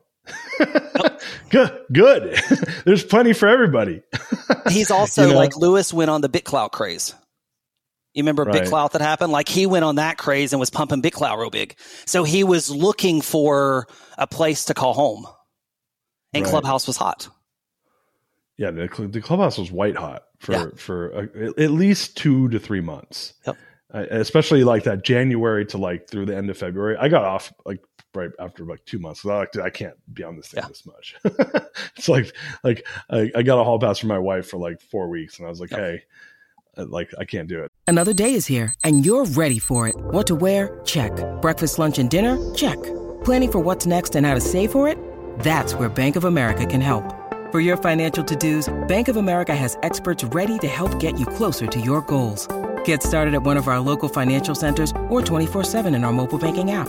good, good. There's plenty for everybody. He's also you know? like Lewis went on the BitClout craze. You remember right. BitClout that happened? Like he went on that craze and was pumping BitClout real big. So he was looking for a place to call home, and right. Clubhouse was hot. Yeah, the, the Clubhouse was white hot for yeah. for a, at least two to three months. Yep. Uh, especially like that January to like through the end of February. I got off like right after like two months. I like I can't be on this thing yeah. this much. it's like like I, I, got a hall pass from my wife for like four weeks, and I was like, yep. hey, uh, like I can't do it. Another day is here, and you're ready for it. What to wear? Check. Breakfast, lunch, and dinner? Check. Planning for what's next and how to save for it? That's where Bank of America can help. For your financial to-dos, Bank of America has experts ready to help get you closer to your goals. Get started at one of our local financial centers or 24-7 in our mobile banking app.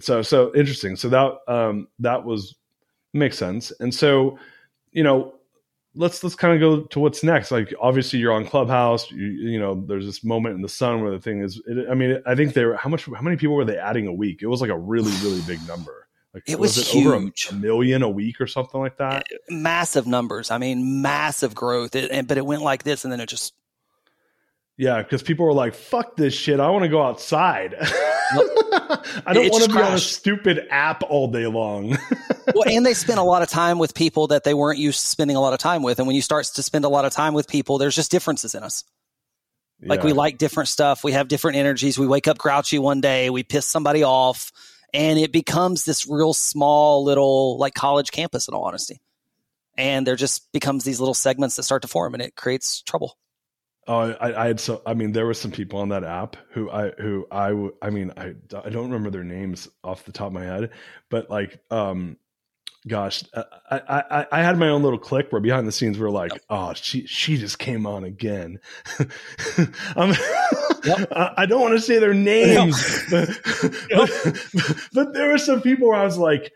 So so interesting. So that um that was makes sense. And so, you know, let's let's kind of go to what's next. Like obviously you're on Clubhouse. You, you know, there's this moment in the sun where the thing is. It, I mean, I think they were how much how many people were they adding a week? It was like a really really big number. Like it was, was it huge. over a, a, million a week or something like that. Massive numbers. I mean, massive growth. It, but it went like this, and then it just yeah, because people were like, "Fuck this shit! I want to go outside. I don't want to be on a stupid app all day long." well, and they spent a lot of time with people that they weren't used to spending a lot of time with, and when you start to spend a lot of time with people, there's just differences in us. Like we like different stuff, we have different energies. We wake up grouchy one day, we piss somebody off, and it becomes this real small little like college campus. In all honesty, and there just becomes these little segments that start to form, and it creates trouble. Oh, I, I, had so. I mean, there were some people on that app who I, who I, I mean, I, I don't remember their names off the top of my head, but like, um, gosh, I, I, I had my own little click where behind the scenes we are like, oh, she, she just came on again. um, yep. I don't want to say their names, but, yep. but, but there were some people where I was like,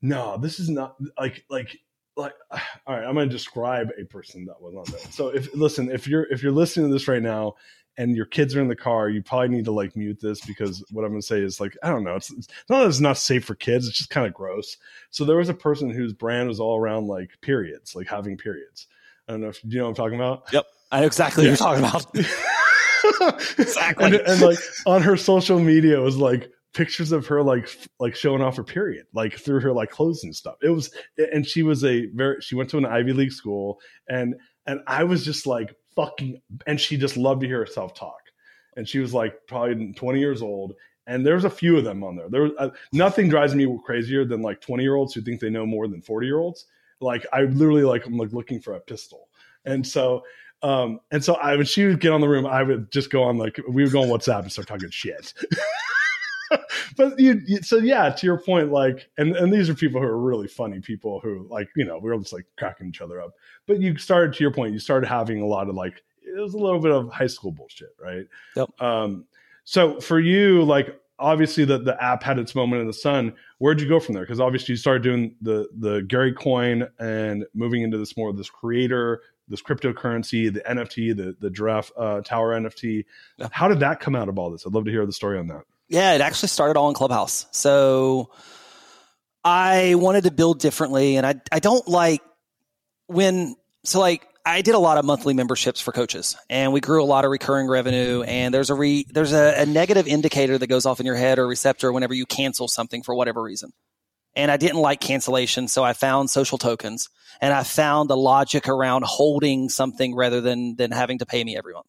no, this is not like, like like all right i'm going to describe a person that was on there. So if listen if you're if you're listening to this right now and your kids are in the car you probably need to like mute this because what i'm going to say is like i don't know it's, it's not that it's not safe for kids it's just kind of gross. So there was a person whose brand was all around like periods like having periods. I don't know if you know what i'm talking about? Yep i know exactly yeah. what you're talking about. Exactly. And, and like on her social media was like pictures of her like like showing off her period like through her like clothes and stuff. It was and she was a very she went to an ivy league school and and i was just like fucking and she just loved to hear herself talk. And she was like probably 20 years old and there's a few of them on there. There was uh, nothing drives me crazier than like 20 year olds who think they know more than 40 year olds like i literally like i'm like looking for a pistol. And so um and so i when she would get on the room i would just go on like we would go on whatsapp and start talking shit but you, you, so yeah, to your point, like, and and these are people who are really funny people who like, you know, we are just like cracking each other up. But you started to your point, you started having a lot of like, it was a little bit of high school bullshit, right? Yep. Um, so for you, like, obviously the the app had its moment in the sun. Where'd you go from there? Because obviously you started doing the the Gary coin and moving into this more of this creator this cryptocurrency, the NFT, the the giraffe uh, tower NFT. How did that come out of all this? I'd love to hear the story on that. Yeah, it actually started all in Clubhouse. So I wanted to build differently, and I I don't like when so like I did a lot of monthly memberships for coaches, and we grew a lot of recurring revenue. And there's a re, there's a, a negative indicator that goes off in your head or receptor whenever you cancel something for whatever reason. And I didn't like cancellation, so I found social tokens, and I found the logic around holding something rather than than having to pay me every month.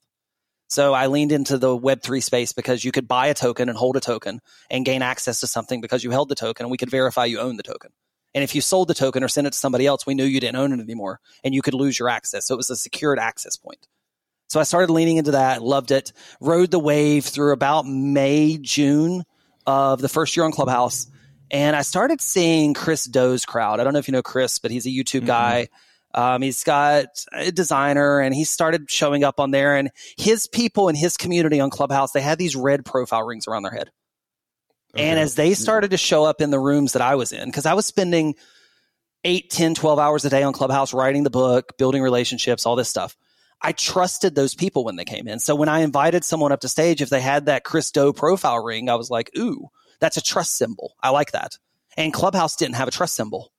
So I leaned into the Web3 space because you could buy a token and hold a token and gain access to something because you held the token and we could verify you own the token. And if you sold the token or sent it to somebody else, we knew you didn't own it anymore and you could lose your access. So it was a secured access point. So I started leaning into that, loved it, rode the wave through about May, June of the first year on Clubhouse. And I started seeing Chris Do's crowd. I don't know if you know Chris, but he's a YouTube mm-hmm. guy. Um, he's got a designer and he started showing up on there and his people in his community on Clubhouse, they had these red profile rings around their head. Okay. And as they started to show up in the rooms that I was in, because I was spending 8, 10, 12 hours a day on Clubhouse, writing the book, building relationships, all this stuff. I trusted those people when they came in. So when I invited someone up to stage, if they had that Chris Do profile ring, I was like, ooh, that's a trust symbol. I like that. And Clubhouse didn't have a trust symbol.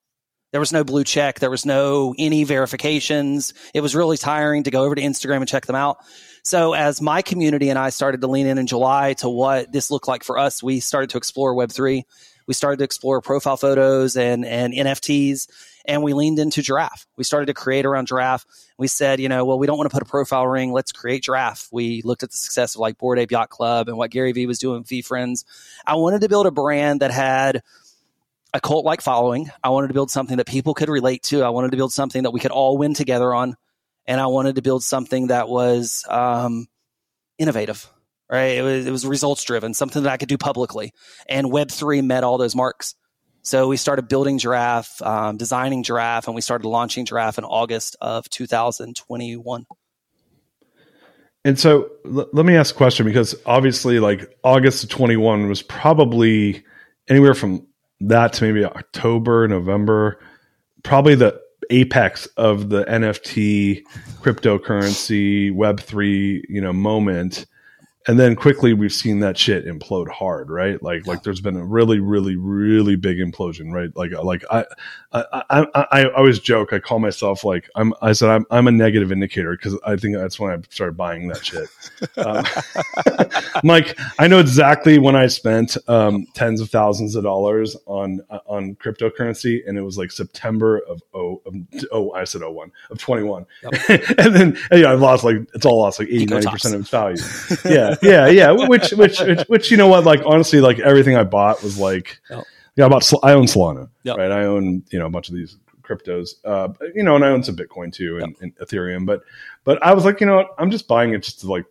There was no blue check. There was no any verifications. It was really tiring to go over to Instagram and check them out. So as my community and I started to lean in in July to what this looked like for us, we started to explore Web3. We started to explore profile photos and, and NFTs and we leaned into giraffe. We started to create around giraffe. We said, you know, well, we don't want to put a profile ring. Let's create giraffe. We looked at the success of like Bored Ape Yacht Club and what Gary Vee was doing with VeeFriends. I wanted to build a brand that had a cult like following. I wanted to build something that people could relate to. I wanted to build something that we could all win together on. And I wanted to build something that was um, innovative, right? It was, it was results driven, something that I could do publicly. And Web3 met all those marks. So we started building Giraffe, um, designing Giraffe, and we started launching Giraffe in August of 2021. And so l- let me ask a question because obviously, like August of 21 was probably anywhere from that to maybe October, November, probably the apex of the NFT, cryptocurrency, Web3, you know, moment and then quickly we've seen that shit implode hard right? Like yeah. like there's been a really really really big implosion right? Like like i i i, I, I always joke i call myself like i'm i said i'm, I'm a negative indicator because i think that's when i started buying that shit. Um, like i know exactly when i spent um, tens of thousands of dollars on uh, on cryptocurrency and it was like september of oh oh i said 01 of 21 yep. and then and, yeah i've lost like it's all lost like 80 90 percent of its value. Yeah yeah, yeah. Which, which, which, which, you know what? Like, honestly, like everything I bought was like, yep. yeah, I bought, I own Solana, yep. right? I own, you know, a bunch of these cryptos, uh, you know, and I own some Bitcoin too and, yep. and, Ethereum. But, but I was like, you know what? I'm just buying it just to like,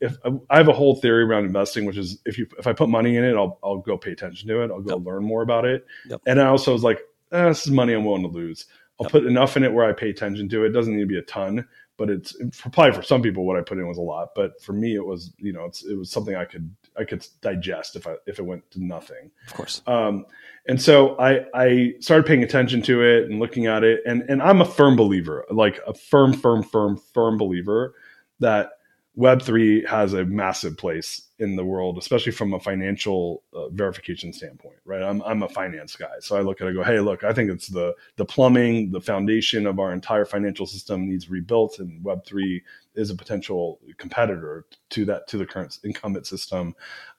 if I have a whole theory around investing, which is if you, if I put money in it, I'll, I'll go pay attention to it. I'll go learn more about it. And I also was like, eh, this is money I'm willing to lose. I'll put enough in it where I pay attention to it. it. Doesn't need to be a ton, but it's probably for some people what I put in was a lot, but for me it was you know it was something I could I could digest if I if it went to nothing. Of course. Um, and so I I started paying attention to it and looking at it, and and I'm a firm believer, like a firm firm firm firm believer that Web3 has a massive place in the world, especially from a financial uh, verification standpoint, right? I'm, I'm a finance guy. So I look at it, go, hey, look, I think it's the, the plumbing, the foundation of our entire financial system needs rebuilt, and Web3 is a potential competitor to that, to the current incumbent system.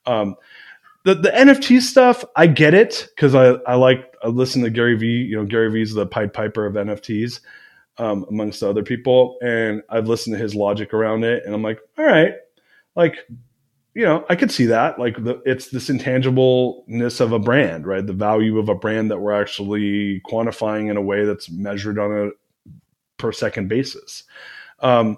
Um, the, the NFT stuff, I get it because I, I like, I listen to Gary Vee, you know, Gary Vee's the Pied Piper of NFTs um, amongst other people. And I've listened to his logic around it, and I'm like, all right, like, you know, I could see that. Like, the, it's this intangibleness of a brand, right? The value of a brand that we're actually quantifying in a way that's measured on a per second basis. Um,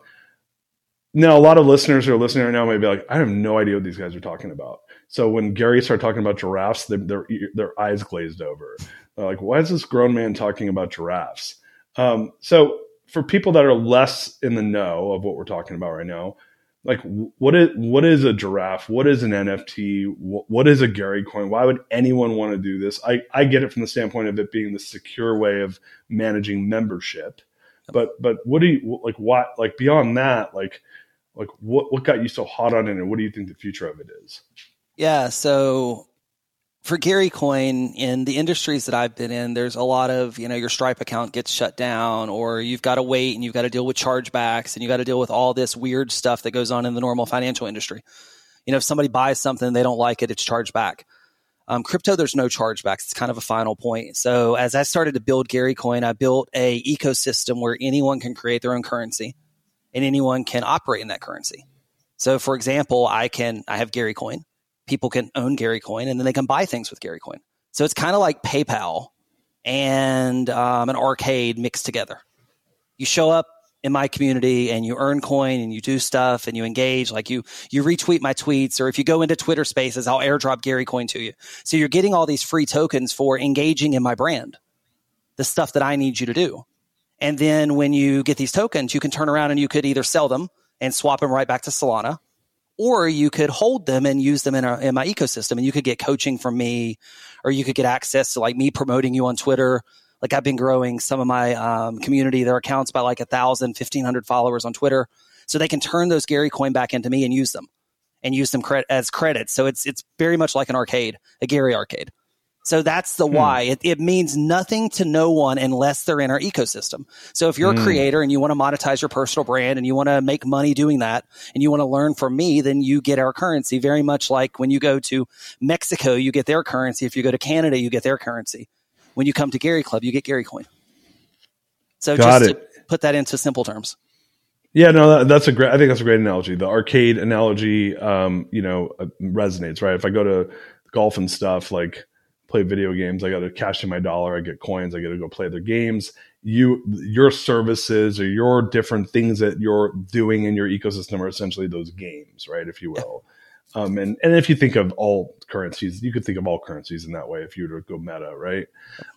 now, a lot of listeners who are listening right now may be like, I have no idea what these guys are talking about. So when Gary started talking about giraffes, their their eyes glazed over. They're like, why is this grown man talking about giraffes? Um, so for people that are less in the know of what we're talking about right now, like what is what is a giraffe? What is an NFT? What, what is a Gary coin? Why would anyone want to do this? I, I get it from the standpoint of it being the secure way of managing membership, but but what do you like? What like beyond that? Like like what what got you so hot on it, and what do you think the future of it is? Yeah, so for Gary Coin in the industries that I've been in, there's a lot of, you know, your Stripe account gets shut down or you've got to wait and you've got to deal with chargebacks and you've got to deal with all this weird stuff that goes on in the normal financial industry. You know, if somebody buys something, they don't like it, it's charged back. Um, crypto, there's no chargebacks. It's kind of a final point. So as I started to build Gary Coin, I built a ecosystem where anyone can create their own currency and anyone can operate in that currency. So for example, I can, I have Gary Coin people can own Gary Coin and then they can buy things with Gary Coin. So it's kind of like PayPal and um, an arcade mixed together. You show up in my community and you earn coin and you do stuff and you engage like you you retweet my tweets or if you go into twitter spaces i'll airdrop gary coin to you so you're getting all these free tokens for engaging in my brand the stuff that i need you to do and then when you get these tokens you can turn around and you could either sell them and swap them right back to solana or you could hold them and use them in, our, in my ecosystem and you could get coaching from me or you could get access to like me promoting you on twitter. Like i've been growing some of my um, community their accounts by like a thousand 1500 followers on twitter so they can turn those gary coin back into me and use them and use them cre- as credits so it's it's very much like an arcade a gary arcade so that's the hmm. why. It, it, means nothing to no one unless they're in our ecosystem. So if you're hmm. a creator and you want to monetize your personal brand and you want to make money doing that and you want to learn from me, then you get our currency very much like when you go to Mexico, you get their currency. If you go to Canada, you get their currency. When you come to Gary Club, you get Gary Coin. So Got just it. to put that into simple terms. Yeah, no, that, that's a great. I think that's a great analogy. The arcade analogy, um, you know, uh, resonates, right? If I go to golf and stuff, like play video games. I got to cash in my dollar. I get coins. I got to go play their games. You, your services or your different things that you're doing in your ecosystem are essentially those games, right? If you will. Um, and, and if you think of all currencies, you could think of all currencies in that way if you were to go meta, right?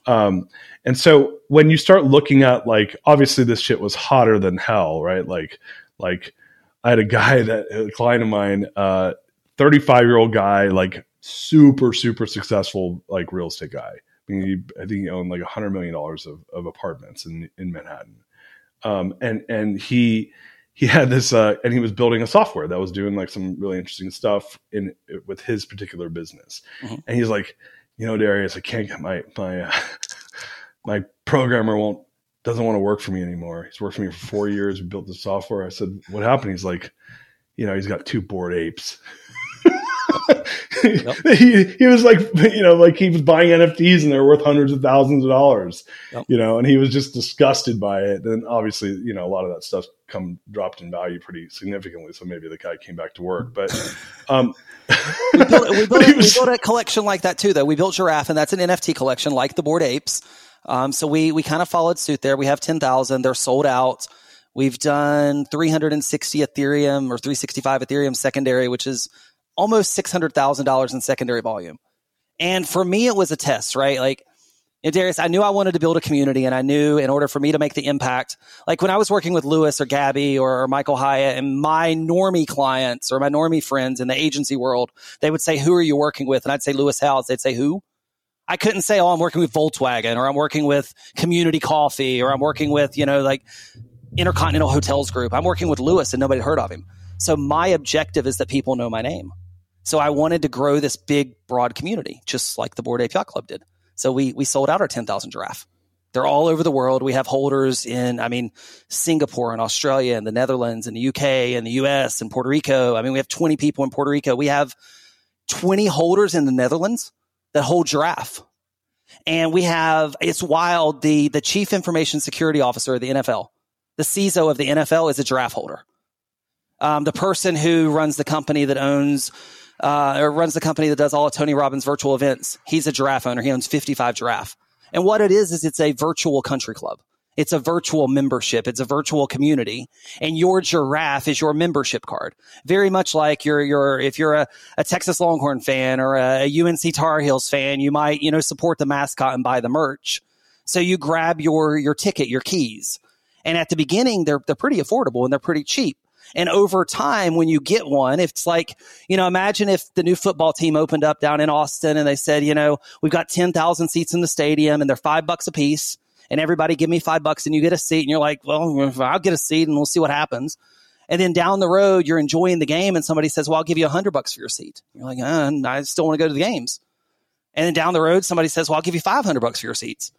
Um, and so when you start looking at like, obviously this shit was hotter than hell, right? Like, like I had a guy that a client of mine, uh, 35 year old guy, like super, super successful, like real estate guy. I mean, he, I think he owned like a hundred million dollars of, of apartments in, in Manhattan. Um, and, and he, he had this, uh, and he was building a software that was doing like some really interesting stuff in with his particular business. Mm-hmm. And he's like, you know, Darius, I can't get my, my, uh, my programmer won't doesn't want to work for me anymore. He's worked for me for four years. We built the software. I said, what happened? He's like, you know, he's got two bored apes. yep. he, he was like, you know, like he was buying NFTs and they're worth hundreds of thousands of dollars, yep. you know, and he was just disgusted by it. And obviously, you know, a lot of that stuff come dropped in value pretty significantly. So maybe the guy came back to work, but, um, we, built, we, built a, was, built a collection like that too, though. We built Giraffe and that's an NFT collection like the Bored apes. Um, so we we kind of followed suit there. We have ten thousand. They're sold out. We've done 360 Ethereum or 365 Ethereum secondary, which is almost six hundred thousand dollars in secondary volume. And for me, it was a test, right? Like, Darius, I knew I wanted to build a community, and I knew in order for me to make the impact, like when I was working with Lewis or Gabby or, or Michael Hyatt and my normie clients or my normie friends in the agency world, they would say, "Who are you working with?" And I'd say Lewis Howes. They'd say, "Who?" I couldn't say, oh, I'm working with Volkswagen or I'm working with Community Coffee or I'm working with, you know, like Intercontinental Hotels Group. I'm working with Lewis and nobody heard of him. So my objective is that people know my name. So I wanted to grow this big, broad community, just like the Bored Yacht Club did. So we, we sold out our 10,000 giraffe. They're all over the world. We have holders in, I mean, Singapore and Australia and the Netherlands and the UK and the US and Puerto Rico. I mean, we have 20 people in Puerto Rico. We have 20 holders in the Netherlands that hold giraffe. And we have, it's wild, the, the chief information security officer of the NFL, the CISO of the NFL is a giraffe holder. Um, the person who runs the company that owns, uh, or runs the company that does all of Tony Robbins virtual events, he's a giraffe owner. He owns 55 giraffe. And what it is, is it's a virtual country club. It's a virtual membership. It's a virtual community and your giraffe is your membership card. Very much like your, your, if you're a, a Texas Longhorn fan or a, a UNC Tar Heels fan, you might, you know, support the mascot and buy the merch. So you grab your, your ticket, your keys. And at the beginning, they're, they're pretty affordable and they're pretty cheap. And over time, when you get one, it's like, you know, imagine if the new football team opened up down in Austin and they said, you know, we've got 10,000 seats in the stadium and they're five bucks a piece and everybody give me five bucks and you get a seat and you're like, well, I'll get a seat and we'll see what happens. And then down the road, you're enjoying the game and somebody says, well, I'll give you a hundred bucks for your seat. You're like, uh, I still want to go to the games. And then down the road, somebody says, well, I'll give you 500 bucks for your seats.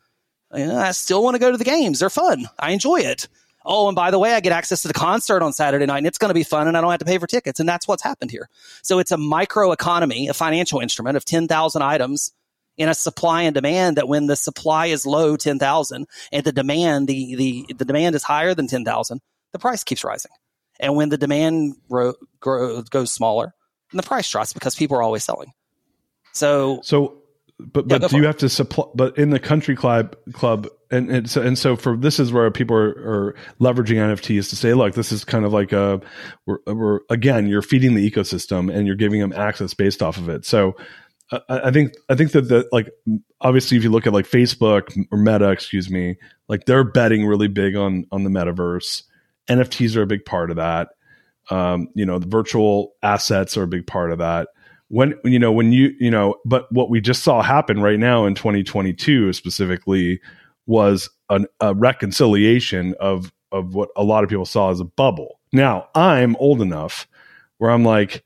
I still want to go to the games. They're fun. I enjoy it. Oh, and by the way, I get access to the concert on Saturday night and it's going to be fun and I don't have to pay for tickets. And that's what's happened here. So it's a micro economy, a financial instrument of 10,000 items in a supply and demand that when the supply is low 10,000 and the demand the, the the demand is higher than 10,000 the price keeps rising and when the demand grow, grow, goes smaller the price drops because people are always selling so so but but yeah, do you have to supply but in the country club club and, and so and so for this is where people are, are, leveraging NFTs to say, look, this is kind of like a we're, we're again, you're feeding the ecosystem and you're giving them access based off of it. So I think I think that the like obviously if you look at like Facebook or Meta, excuse me, like they're betting really big on on the metaverse. NFTs are a big part of that. Um, you know, the virtual assets are a big part of that. When you know when you you know, but what we just saw happen right now in 2022 specifically was an, a reconciliation of of what a lot of people saw as a bubble. Now I'm old enough where I'm like,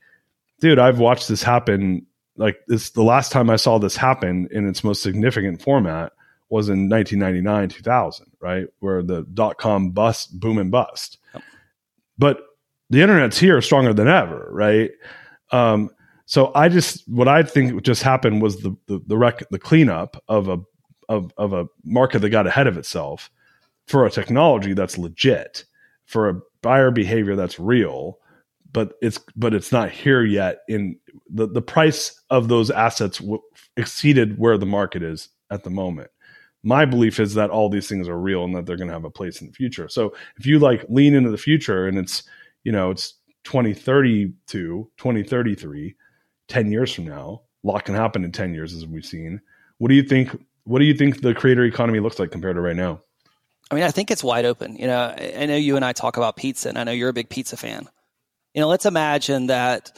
dude, I've watched this happen. Like this the last time I saw this happen in its most significant format was in 1999 2000 right? Where the dot com bust boom and bust. But the internet's here stronger than ever right? Um, so I just what I think just happened was the the the, rec, the cleanup of a of of a market that got ahead of itself for a technology that's legit for a buyer behavior that's real but it's but it's not here yet. In the the price of those assets w- exceeded where the market is at the moment. My belief is that all these things are real and that they're going to have a place in the future. So if you like lean into the future and it's you know it's 2032, 2033, 10 years from now, a lot can happen in 10 years as we've seen. What do you think what do you think the creator economy looks like compared to right now? I mean, I think it's wide open. You know, I know you and I talk about pizza, and I know you're a big pizza fan. You know, let's imagine that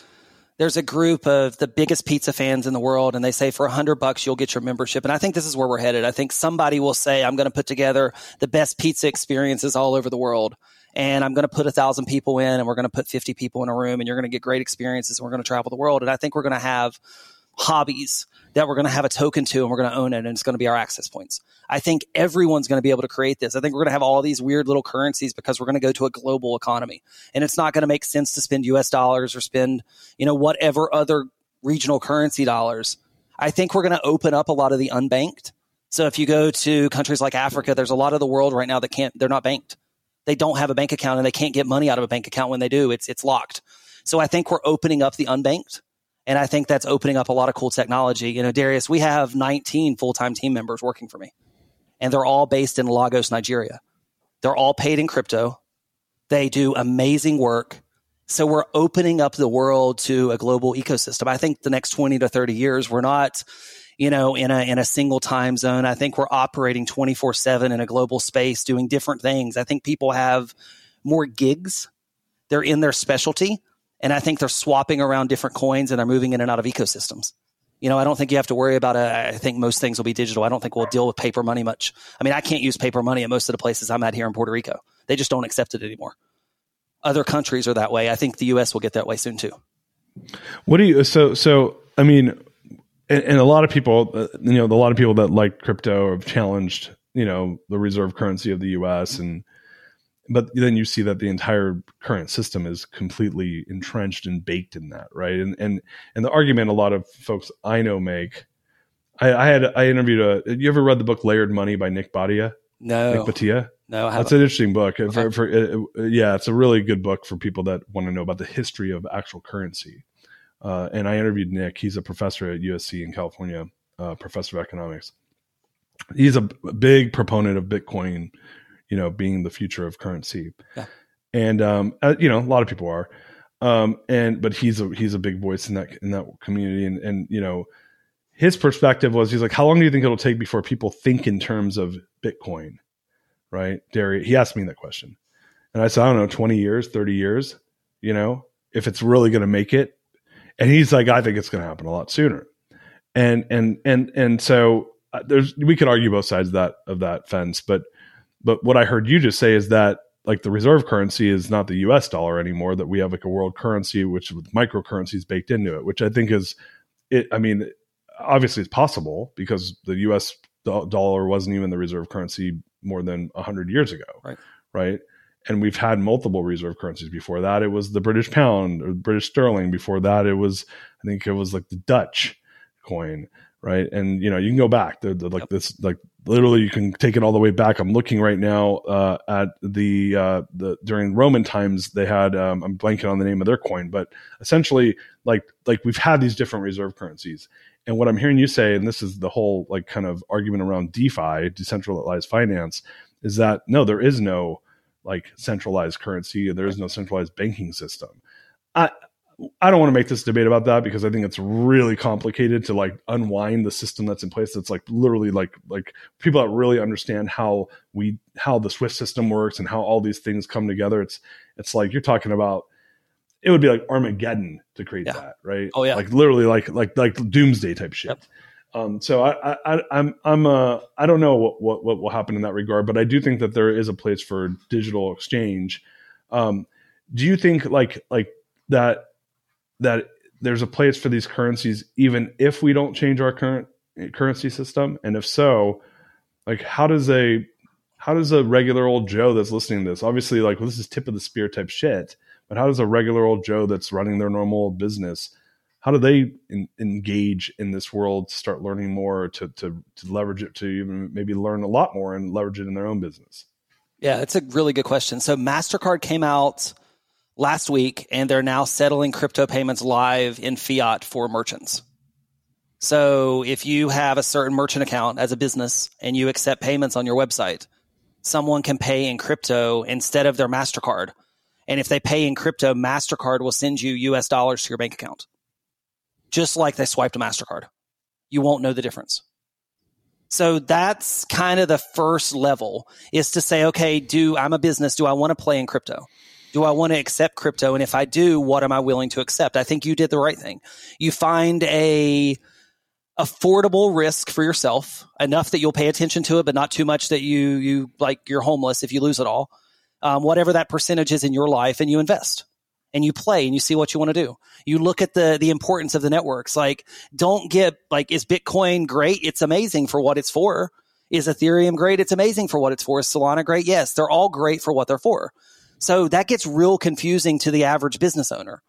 there's a group of the biggest pizza fans in the world, and they say for a hundred bucks you'll get your membership. And I think this is where we're headed. I think somebody will say, "I'm going to put together the best pizza experiences all over the world." And I'm going to put a thousand people in and we're going to put 50 people in a room and you're going to get great experiences and we're going to travel the world. And I think we're going to have hobbies that we're going to have a token to and we're going to own it and it's going to be our access points. I think everyone's going to be able to create this. I think we're going to have all these weird little currencies because we're going to go to a global economy and it's not going to make sense to spend US dollars or spend, you know, whatever other regional currency dollars. I think we're going to open up a lot of the unbanked. So if you go to countries like Africa, there's a lot of the world right now that can't, they're not banked. They don't have a bank account and they can't get money out of a bank account when they do. It's, it's locked. So I think we're opening up the unbanked and I think that's opening up a lot of cool technology. You know, Darius, we have 19 full time team members working for me, and they're all based in Lagos, Nigeria. They're all paid in crypto. They do amazing work. So we're opening up the world to a global ecosystem. I think the next 20 to 30 years, we're not, you know, in a, in a single time zone. I think we're operating 24 seven in a global space, doing different things. I think people have more gigs. They're in their specialty and I think they're swapping around different coins and they're moving in and out of ecosystems. You know, I don't think you have to worry about it. I think most things will be digital. I don't think we'll deal with paper money much. I mean, I can't use paper money at most of the places I'm at here in Puerto Rico. They just don't accept it anymore. Other countries are that way. I think the US will get that way soon too. What do you so so I mean and, and a lot of people uh, you know, a lot of people that like crypto have challenged, you know, the reserve currency of the US and but then you see that the entire current system is completely entrenched and baked in that, right? And and and the argument a lot of folks I know make, I, I had I interviewed a. You ever read the book Layered Money by Nick Bhatia? No, Nik Bhatia. No, that's an interesting book. Okay. For, for uh, yeah, it's a really good book for people that want to know about the history of actual currency. Uh, and I interviewed Nick. He's a professor at USC in California, uh, professor of economics. He's a big proponent of Bitcoin you know, being the future of currency. Yeah. And um, uh, you know, a lot of people are. Um, and but he's a he's a big voice in that in that community, and and you know, his perspective was he's like, how long do you think it'll take before people think in terms of Bitcoin, right? Derry, he asked me that question, and I said, I don't know, twenty years, thirty years, you know, if it's really going to make it. And he's like, I think it's going to happen a lot sooner. And and and and so uh, there's we could argue both sides of that of that fence, but but what I heard you just say is that like the reserve currency is not the US dollar anymore, that we have like a world currency, which with microcurrencies baked into it, which I think is it. I mean, obviously it's possible because the US dollar wasn't even the reserve currency more than 100 years ago. Right. Right. And we've had multiple reserve currencies. Before that, it was the British pound or British sterling. Before that, it was, I think it was like the Dutch coin right? And you know, you can go back. They're, they're like yep. this, like literally, you can take it all the way back. I'm looking right now uh, at the uh, the during Roman times they had. Um, I'm blanking on the name of their coin, but essentially, like like we've had these different reserve currencies. And what I'm hearing you say, and this is the whole like kind of argument around DeFi, decentralized finance, is that no, there is no like centralized currency. And there is no centralized banking system. I, I don't want to make this debate about that because I think it's really complicated to like unwind the system that's in place. That's like literally like like people that really understand how we how the Swift system works and how all these things come together. It's it's like you're talking about. It would be like Armageddon to create yeah. that, right? Oh yeah, like literally like like like doomsday type shit. Yep. Um, so I, I, I'm, I'm, uh, I don't know what, what, what will happen in that regard, but I do think that there is a place for digital exchange. Um, do you think like, like that that there's a place for these currencies even if we don't change our current currency system and if so like how does a how does a regular old joe that's listening to this obviously like well, this is tip of the spear type shit but how does a regular old joe that's running their normal business how do they in, engage in this world to start learning more to, to to leverage it to even maybe learn a lot more and leverage it in their own business yeah it's a really good question so mastercard came out last week, and they're now settling crypto payments live in fiat for merchants. So if you have a certain merchant account as a business and you accept payments on your website, someone can pay in crypto instead of their MasterCard. And if they pay in crypto, MasterCard will send you US dollars to your bank account, just like they swiped a MasterCard. You won't know the difference. So that's kind of the first level is to say, okay, do I'm a business. Do I want to play in crypto? Do I want to accept crypto? And if I do, what am I willing to accept? I think you did the right thing. You find a affordable risk for yourself, enough that you'll pay attention to it, but not too much that you you like you're homeless if you lose it all. Um, whatever that percentage is in your life, and you invest and you play and you see what you want to do. You look at the the importance of the networks. Like, don't get like, is Bitcoin great? It's amazing for what it's for. Is Ethereum great? It's amazing for what it's for. Is Solana great? Yes, they're all great for what they're for. So that gets real confusing to the average business owner.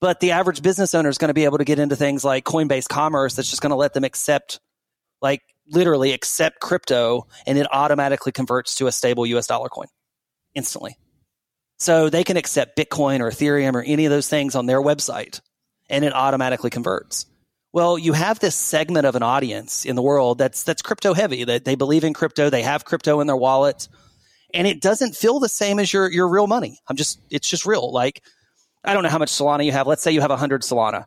But the average business owner is going to be able to get into things like Coinbase Commerce that's just going to let them accept, like literally accept crypto and it automatically converts to a stable US dollar coin instantly. So they can accept Bitcoin or Ethereum or any of those things on their website and it automatically converts. Well, you have this segment of an audience in the world that's that's crypto heavy, that they believe in crypto, they have crypto in their wallet, and it doesn't feel the same as your your real money. I'm just it's just real. Like I don't know how much Solana you have. Let's say you have 100 Solana.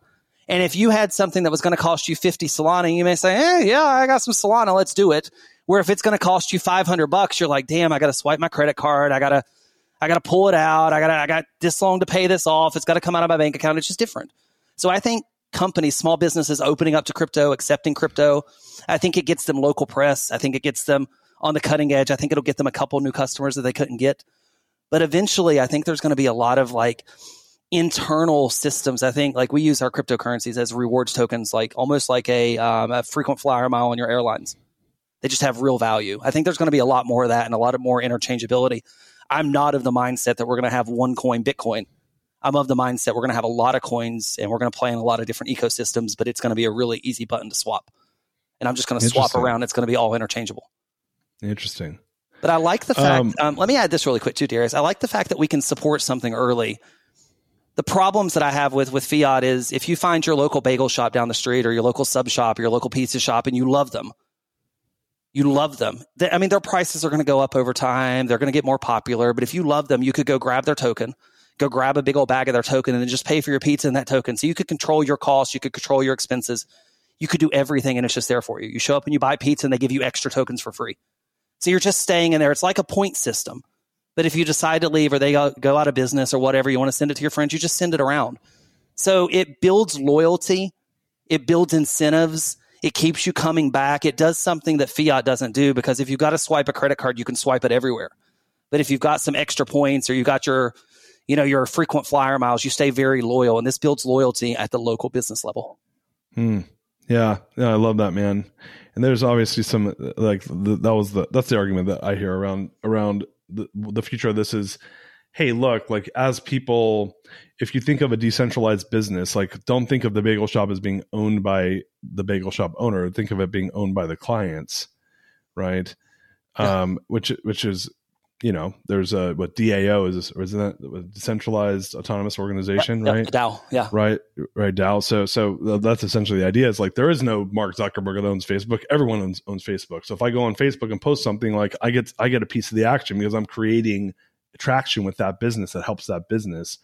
And if you had something that was going to cost you 50 Solana, you may say, hey, yeah, I got some Solana. Let's do it. Where if it's going to cost you 500 bucks, you're like, damn, I got to swipe my credit card. I got to, I got to pull it out. I got I got this long to pay this off. It's got to come out of my bank account. It's just different. So I think companies, small businesses opening up to crypto, accepting crypto, I think it gets them local press. I think it gets them on the cutting edge. I think it'll get them a couple new customers that they couldn't get. But eventually, I think there's going to be a lot of like, internal systems. I think like we use our cryptocurrencies as rewards tokens, like almost like a, um, a frequent flyer mile on your airlines. They just have real value. I think there's going to be a lot more of that and a lot of more interchangeability. I'm not of the mindset that we're going to have one coin Bitcoin. I'm of the mindset we're going to have a lot of coins and we're going to play in a lot of different ecosystems, but it's going to be a really easy button to swap. And I'm just going to swap around. It's going to be all interchangeable. Interesting. But I like the fact, um, um, let me add this really quick too, Darius. I like the fact that we can support something early the problems that I have with with fiat is if you find your local bagel shop down the street or your local sub shop or your local pizza shop and you love them, you love them. They, I mean, their prices are going to go up over time. They're going to get more popular. But if you love them, you could go grab their token, go grab a big old bag of their token, and then just pay for your pizza in that token. So you could control your costs, you could control your expenses, you could do everything, and it's just there for you. You show up and you buy pizza, and they give you extra tokens for free. So you're just staying in there. It's like a point system. But if you decide to leave or they go out of business or whatever, you want to send it to your friends, you just send it around. So it builds loyalty, it builds incentives, it keeps you coming back. It does something that fiat doesn't do because if you've got to swipe a credit card, you can swipe it everywhere. But if you've got some extra points or you've got your, you know, your frequent flyer miles, you stay very loyal, and this builds loyalty at the local business level. Hmm. Yeah, yeah, I love that, man. And there's obviously some like the, that was the that's the argument that I hear around around the, the future of this is hey look like as people if you think of a decentralized business like don't think of the bagel shop as being owned by the bagel shop owner. Think of it being owned by the clients right? Yeah. um which which is you know there's a what dao is or isn't that a decentralized autonomous organization right, right? dao yeah. Right right dao so so that's essentially the idea. Is like there is no mark zuckerberg that owns facebook. Everyone owns, owns facebook. So if i go on facebook and post something like i get i get a piece of the action because i'm creating traction with that business that helps that business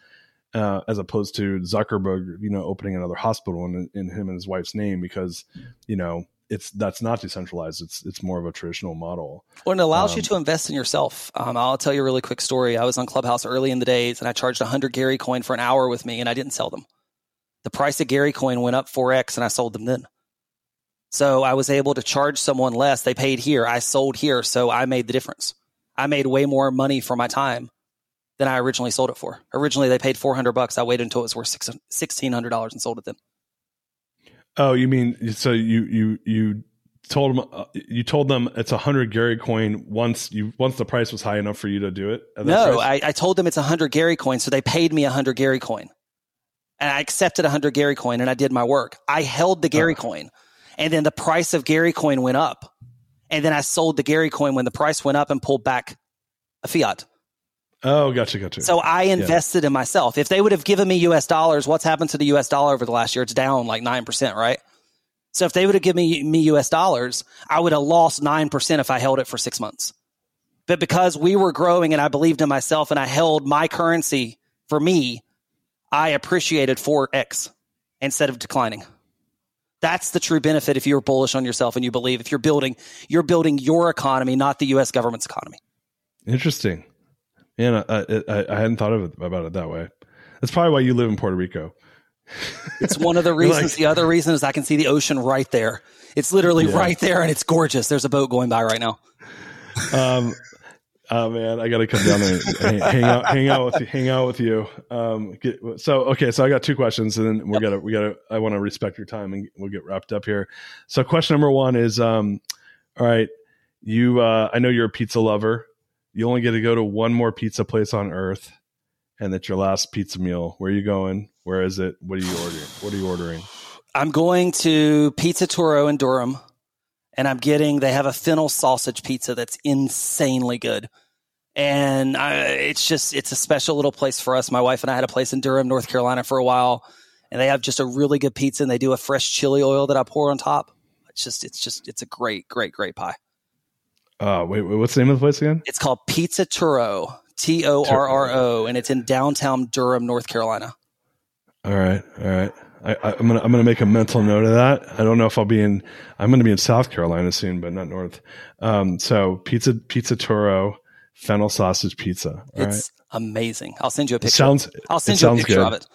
uh, as opposed to Zuckerberg, you know, opening another hospital in, in him and his wife's name because, you know, it's that's not decentralized. It's it's more of a traditional model. Well, it allows um, you to invest in yourself. Um, I'll tell you a really quick story. I was on Clubhouse early in the days, and I charged hundred Gary coin for an hour with me, and I didn't sell them. The price of Gary coin went up four x, and I sold them then. So I was able to charge someone less. They paid here. I sold here, so I made the difference. I made way more money for my time than I originally sold it for. Originally, they paid four hundred bucks. I waited until it was worth sixteen hundred dollars and sold it then. Oh, you mean so you you you told them uh, you told them it's a hundred Gary coin once you once the price was high enough for you to do it? No, I, I, told them it's a hundred Gary coin, so they paid me a hundred Gary coin, and I accepted a hundred Gary coin, and I did my work. I held the Gary oh. coin, and then the price of Gary coin went up, and then I sold the Gary coin when the price went up and pulled back a fiat. Oh, gotcha, gotcha. So I invested yeah. in myself. If they would have given me US dollars, what's happened to the US dollar over the last year? It's down like 9%, right? So if they would have given me, me US dollars, I would have lost 9% if I held it for six months. But because we were growing and I believed in myself and I held my currency for me, I appreciated 4x instead of declining. That's the true benefit if you're bullish on yourself and you believe if you're building you're building your economy, not the US government's economy. Interesting. And I, I, I hadn't thought of it, about it that way. That's probably why you live in Puerto Rico. it's one of the reasons. like, the other reason is I can see the ocean right there. It's literally yeah. right there, and it's gorgeous. There's a boat going by right now. Um, oh man, I got to come down there and hang, out, hang out with you, hang out with you. Um, get, so okay, so I got two questions, and then we're yep. gonna we gotta. I want to respect your time, and we'll get wrapped up here. So question number one is, um, all right, you. Uh, I know you're a pizza lover you only get to go to one more pizza place on earth and that's your last pizza meal. Where are you going? Where is it? What are you ordering? What are you ordering? I'm going to Pizza Torro in Durham and I'm getting they have a fennel sausage pizza that's insanely good. And I, it's just it's a special little place for us. My wife and I had a place in Durham, North Carolina for a while, and they have just a really good pizza and they do a fresh chili oil that I pour on top. It's just it's just it's a great great great pie. Uh, wait, wait, what's the name of the place again? It's called Pizza Torro, T O R R O, and it's in downtown Durham, North Carolina. All right, all right. I, am gonna I'm gonna make a mental note of that. I don't know if I'll be in. I'm gonna be in South Carolina soon, but not North. Um, so pizza Pizza Torro fennel sausage pizza. All it's right. amazing. I'll send you a picture. It sounds. I'll send you a picture good. of it.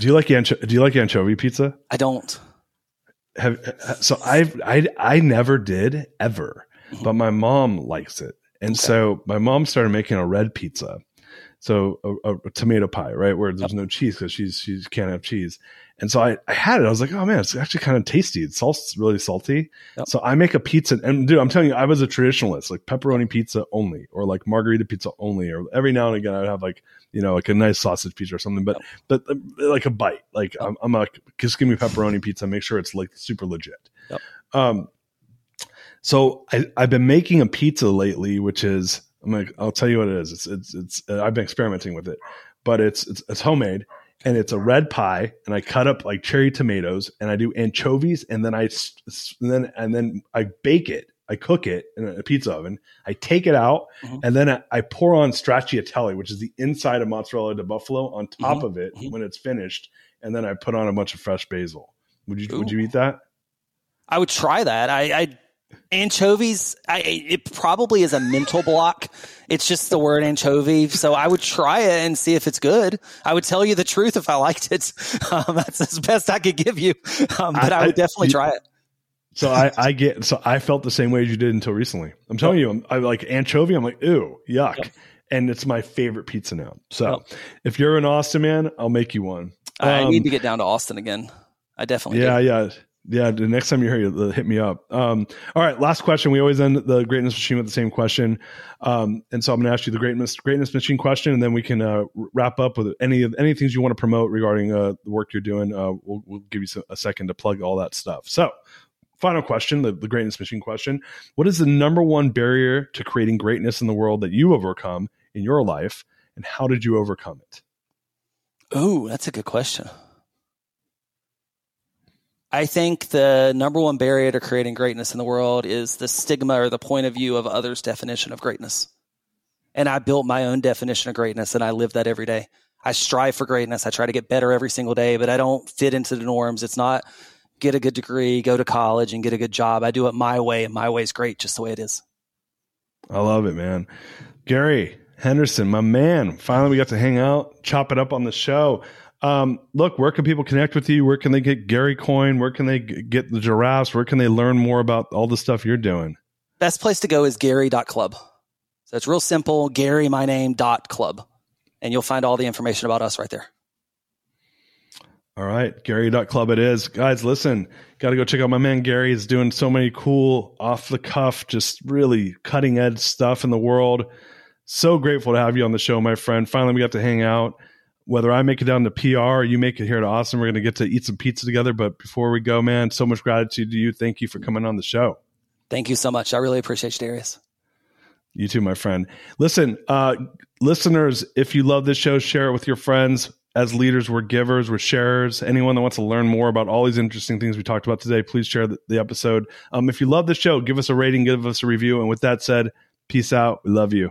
Do you like ancho- Do you like anchovy pizza? I don't. Have so I've I I never did ever but my mom likes it. And okay. so my mom started making a red pizza. So a, a tomato pie, right? Where there's yep. no cheese because she's she can't have cheese. And so I, I had it. I was like, oh man, it's actually kind of tasty. It's also really salty. Yep. So I make a pizza. And dude, I'm telling you, I was a traditionalist, like pepperoni pizza only, or like margherita pizza only, or every now and again I'd have like, you know, like a nice sausage pizza or something, but, yep. but uh, like a bite. Like I'm, I'm like, just give me pepperoni pizza. Make sure it's like super legit. Um, so I, have been making a pizza lately, which is I'm like I'll tell you what it is. It's it's it's uh, I've been experimenting with it, but it's it's, it's homemade and it's a red pie and I cut up like cherry tomatoes and I do anchovies and then I and then and then I bake it. I cook it in a pizza oven. I take it out mm-hmm. and then I, I, pour on stracciatella, which is the inside of mozzarella de buffalo, on top mm-hmm. of it mm-hmm. when it's finished, and then I put on a bunch of fresh basil. Would you Ooh. would you eat that? I would try that. I, I anchovies I, it probably is a mental block. It's just the word anchovy. So i would try it and see if it's good. I would tell you the truth if i liked it. Um, that's as best i could give you. Um, but I, I, would definitely try it. So I, I get so i felt the same way as you did until recently. I'm telling you I'm, i like anchovy i'm like ew yuck. Yep. and it's my favorite pizza now. So yep. if you're an austin man i'll make you one. Um, i need to get down to austin again. I definitely yeah do. yeah yeah, the next time you're here, hit me up. Um, all right, last question. We always end the greatness machine with the same question, um, and so I'm going to ask you the greatness greatness machine question, and then we can uh, wrap up with any of any things you want to promote regarding uh, the work you're doing. Uh, we'll, we'll, give you a second to plug all that stuff. So, final question, the, the greatness machine question: What is the number one barrier to creating greatness in the world that you overcome in your life, and how did you overcome it? Oh, that's a good question. I think the number one barrier to creating greatness in the world is the stigma or the point of view of others' definition of greatness. And I built my own definition of greatness and I live that every day. I strive for greatness. I try to get better every single day, but I don't fit into the norms. It's not get a good degree, go to college and get a good job. I do it my way and my way is great just the way it is. I love it, man. Gary Henderson, my man. Finally, we got to hang out, chop it up on the show. Um, look, where can people connect with you? Where can they get Gary Coin? Where can they get the giraffes? Where can they learn more about all the stuff you're doing? Best place to go is gary.club. So it's real simple, Gary, my name, dot club. And you'll find all the information about us right there. All right, Gary.club it is. Guys, listen, got to go check out my man Gary. He's doing so many cool, off the cuff, just really cutting edge stuff in the world. So grateful to have you on the show, my friend. Finally, we got to hang out whether I make it down to PR or you make it here to Austin, we're going to get to eat some pizza together. But before we go, man, so much gratitude to you. Thank you for coming on the show. Thank you so much. I really appreciate you, Darius. You too, my friend. Listen, uh, listeners, if you love this show, share it with your friends. As leaders, we're givers, we're sharers. Anyone that wants to learn more about all these interesting things we talked about today, please share the, the episode. Um, if you love the show, give us a rating, give us a review. And with that said, peace out. We love you.